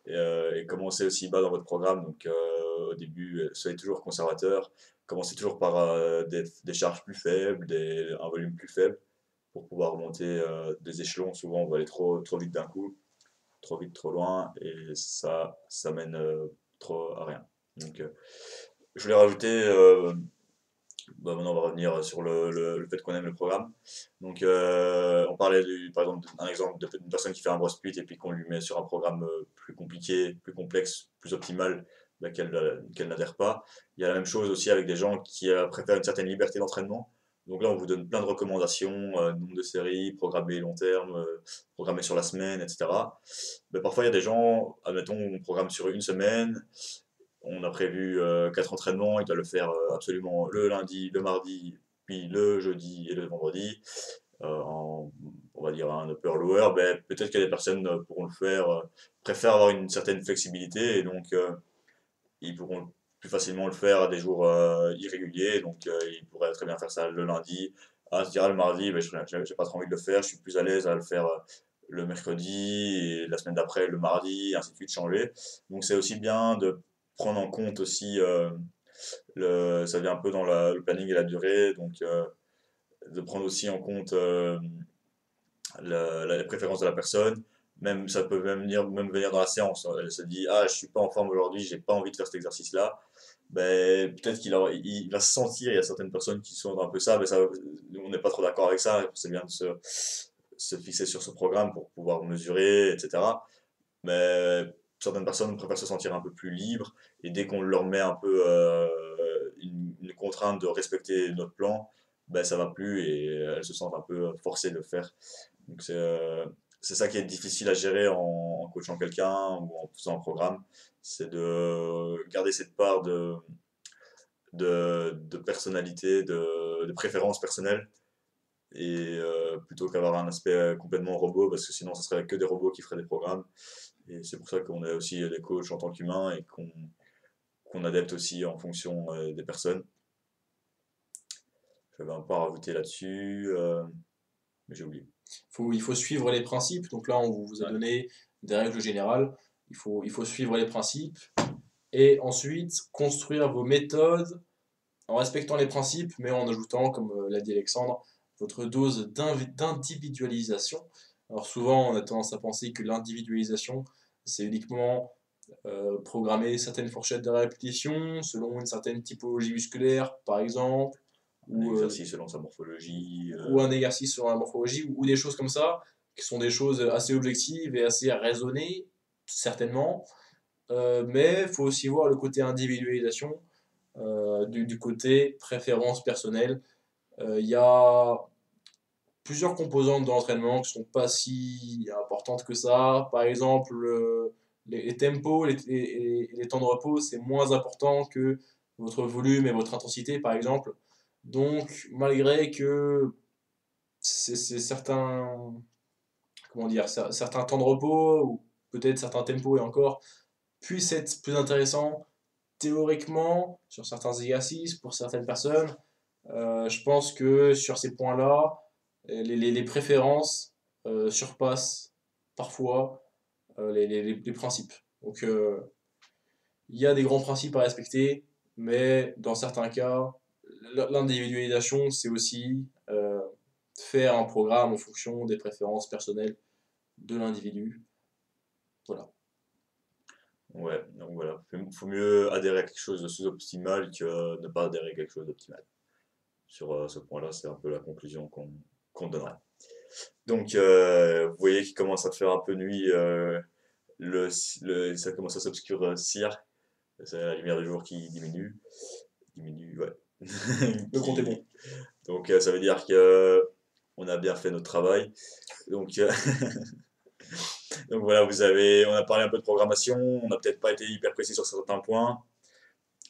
Et, euh, commencez aussi bas dans votre programme. Donc, euh, au début, soyez toujours conservateur. Commencez toujours par euh, des, des charges plus faibles, des, un volume plus faible pour pouvoir monter euh, des échelons. Souvent, on va aller trop, trop vite d'un coup. trop vite, trop loin, et ça, ça mène trop à rien. Donc, je voulais rajouter bah, maintenant, on va revenir sur le, le, fait qu'on aime le programme. Donc, euh, on parlait du, par exemple d'un exemple d'une personne qui fait un broad split et puis qu'on lui met sur un programme euh, plus compliqué, plus complexe, plus optimal, bah, qu'elle n'adhère pas. Il y a la même chose aussi avec des gens qui euh, préfèrent une certaine liberté d'entraînement. Donc là, on vous donne plein de recommandations, nombre de séries, programmer long terme, programmer sur la semaine, etc. Mais parfois, il y a des gens, admettons, on programme sur une semaine, on a prévu euh, quatre entraînements, il doit le faire euh, absolument le lundi, le mardi, puis le jeudi et le vendredi, euh, on va dire un upper lower, ben, peut-être que des personnes pourront le faire, préfèrent avoir une certaine flexibilité et donc ils pourront plus facilement le faire à des jours irréguliers, donc ils pourraient très bien faire ça le lundi, ah, se dire le mardi, ben, je n'ai pas trop envie de le faire, je suis plus à l'aise à le faire le mercredi et la semaine d'après le mardi, ainsi de suite changer. Donc c'est aussi bien de prendre en compte aussi, euh, le, ça vient un peu dans le planning et la durée, donc euh, de prendre aussi en compte euh, les préférences de la personne. Même, ça peut même venir, même venir dans la séance. Elle se dit Ah, je suis pas en forme aujourd'hui, j'ai pas envie de faire cet exercice-là. Ben, peut-être qu'il il va se sentir, il y a certaines personnes qui sont un peu ça, mais ça, on n'est pas trop d'accord avec ça. C'est bien de se, se fixer sur ce programme pour pouvoir mesurer, etc. Mais certaines personnes préfèrent se sentir un peu plus libres et dès qu'on leur met un peu euh, une, contrainte de respecter notre plan, ben, ça va plus et elles se sentent un peu forcées de le faire. Donc c'est euh, ça qui est difficile à gérer en, coachant quelqu'un ou en faisant un programme, c'est de garder cette part de, de, personnalité, de, de, préférence personnelle et euh, plutôt qu'avoir un aspect complètement robot parce que sinon ce serait que des robots qui feraient des programmes et c'est pour ça qu'on a aussi des coachs en tant qu'humains et qu'on adapte aussi en fonction euh, des personnes. Je vais un peu rajouter là-dessus, euh, mais j'ai oublié. Faut, il faut suivre les principes. Donc là, on vous a donné des règles générales. Il faut, il faut suivre les principes et ensuite construire vos méthodes en respectant les principes, mais en ajoutant, comme euh, l'a dit Alexandre, votre dose d'individualisation. Alors souvent, on a tendance à penser que l'individualisation, c'est uniquement euh, programmer certaines fourchettes de répétition selon une certaine typologie musculaire, par exemple. Un ou, euh, exercice selon sa morphologie. Euh. Ou un exercice selon la morphologie, ou, des choses comme ça, qui sont des choses assez objectives et assez raisonnées, certainement. mais il faut aussi voir le côté individualisation, du, du, côté préférence personnelle. Il y a plusieurs composantes de l'entraînement qui sont pas si importantes que ça. Par exemple, les, tempos, les, les, temps de repos, c'est moins important que votre volume et votre intensité, par exemple. Donc, malgré que c'est certains, comment dire, certains temps de repos, ou peut-être certains tempos et encore, puissent être plus intéressants théoriquement sur certains exercices pour certaines personnes. Euh, je pense que sur ces points-là, les, préférences euh, surpassent parfois euh, les, principes. Donc euh, il y a des grands principes à respecter, mais dans certains cas, l'individualisation, c'est aussi faire un programme en fonction des préférences personnelles de l'individu. Voilà. Ouais, donc voilà, il faut mieux adhérer à quelque chose de sous-optimal que ne pas adhérer à quelque chose d'optimal. Sur ce point-là, c'est un peu la conclusion qu'on qu'on donnerait. Donc, euh, vous voyez qu'il commence à faire un peu nuit, euh, le, le, ça commence à s'obscurcir, c'est la lumière du jour qui diminue. Diminue, ouais. le compte est bon. Donc, euh, ça veut dire que on a bien fait notre travail. Donc, donc voilà, vous avez, on a parlé un peu de programmation, on n'a peut-être pas été hyper précis sur certains points.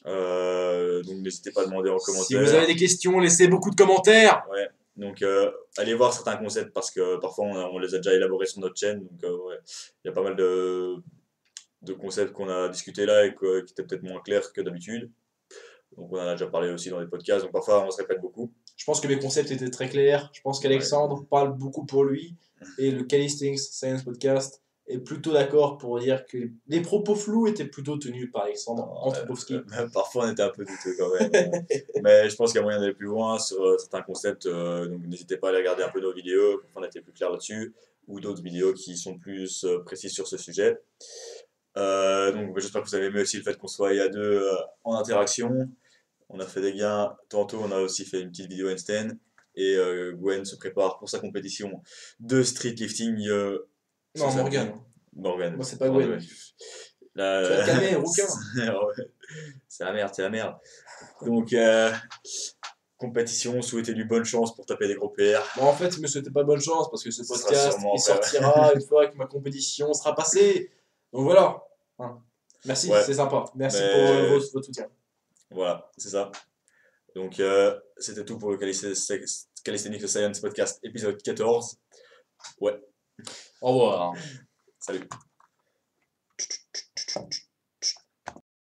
donc n'hésitez pas à demander en commentaire. Si vous avez des questions, laissez beaucoup de commentaires. Ouais. Donc, euh, allez voir certains concepts parce que parfois on, les a déjà élaborés sur notre chaîne. Donc, euh, il y a pas mal de, de concepts qu'on a discutés là et qui étaient peut-être moins clairs que d'habitude. Donc, on en a déjà parlé aussi dans les podcasts. Donc, parfois on se répète beaucoup. Je pense que mes concepts étaient très clairs. Je pense qu'Alexandre parle beaucoup pour lui. Et le Calisthenics Science Podcast est plutôt d'accord pour dire que les propos flous étaient plutôt tenus par Alexandre Antropovski. parfois on était un peu douteux quand même. mais je pense qu'il y a moyen d'aller plus loin sur euh, certains concepts. Euh, donc n'hésitez pas à aller regarder un peu nos vidéos, on était plus clair là-dessus. ou d'autres vidéos qui sont plus euh, précises sur ce sujet. Euh, donc bah, j'espère que vous avez aimé aussi le fait qu'on soit à deux euh, en interaction. On a fait des gains, tantôt on a aussi fait une petite vidéo handstand et euh, Gwen se prépare pour sa compétition de street lifting. Non, Morgan. Morgan. Moi, c'est pas Pardon, Gwen. ouais. La- calmer, rouquin. Ouais. c'est la merde, c'est la merde. Donc, euh, compétition, souhaitez-lui bonne chance pour taper des gros PR. Bon, en fait, il me souhaitait pas bonne chance parce que ce podcast, il ouais. sortira une fois que ma compétition sera passée. Donc voilà. Hein. Merci, Ouais. c'est sympa. Merci Mais- pour euh, votre, votre soutien. Voilà, c'est ça. Donc, euh, c'était tout pour le Calisthenics Science Podcast épisode 14. Au revoir. Salut.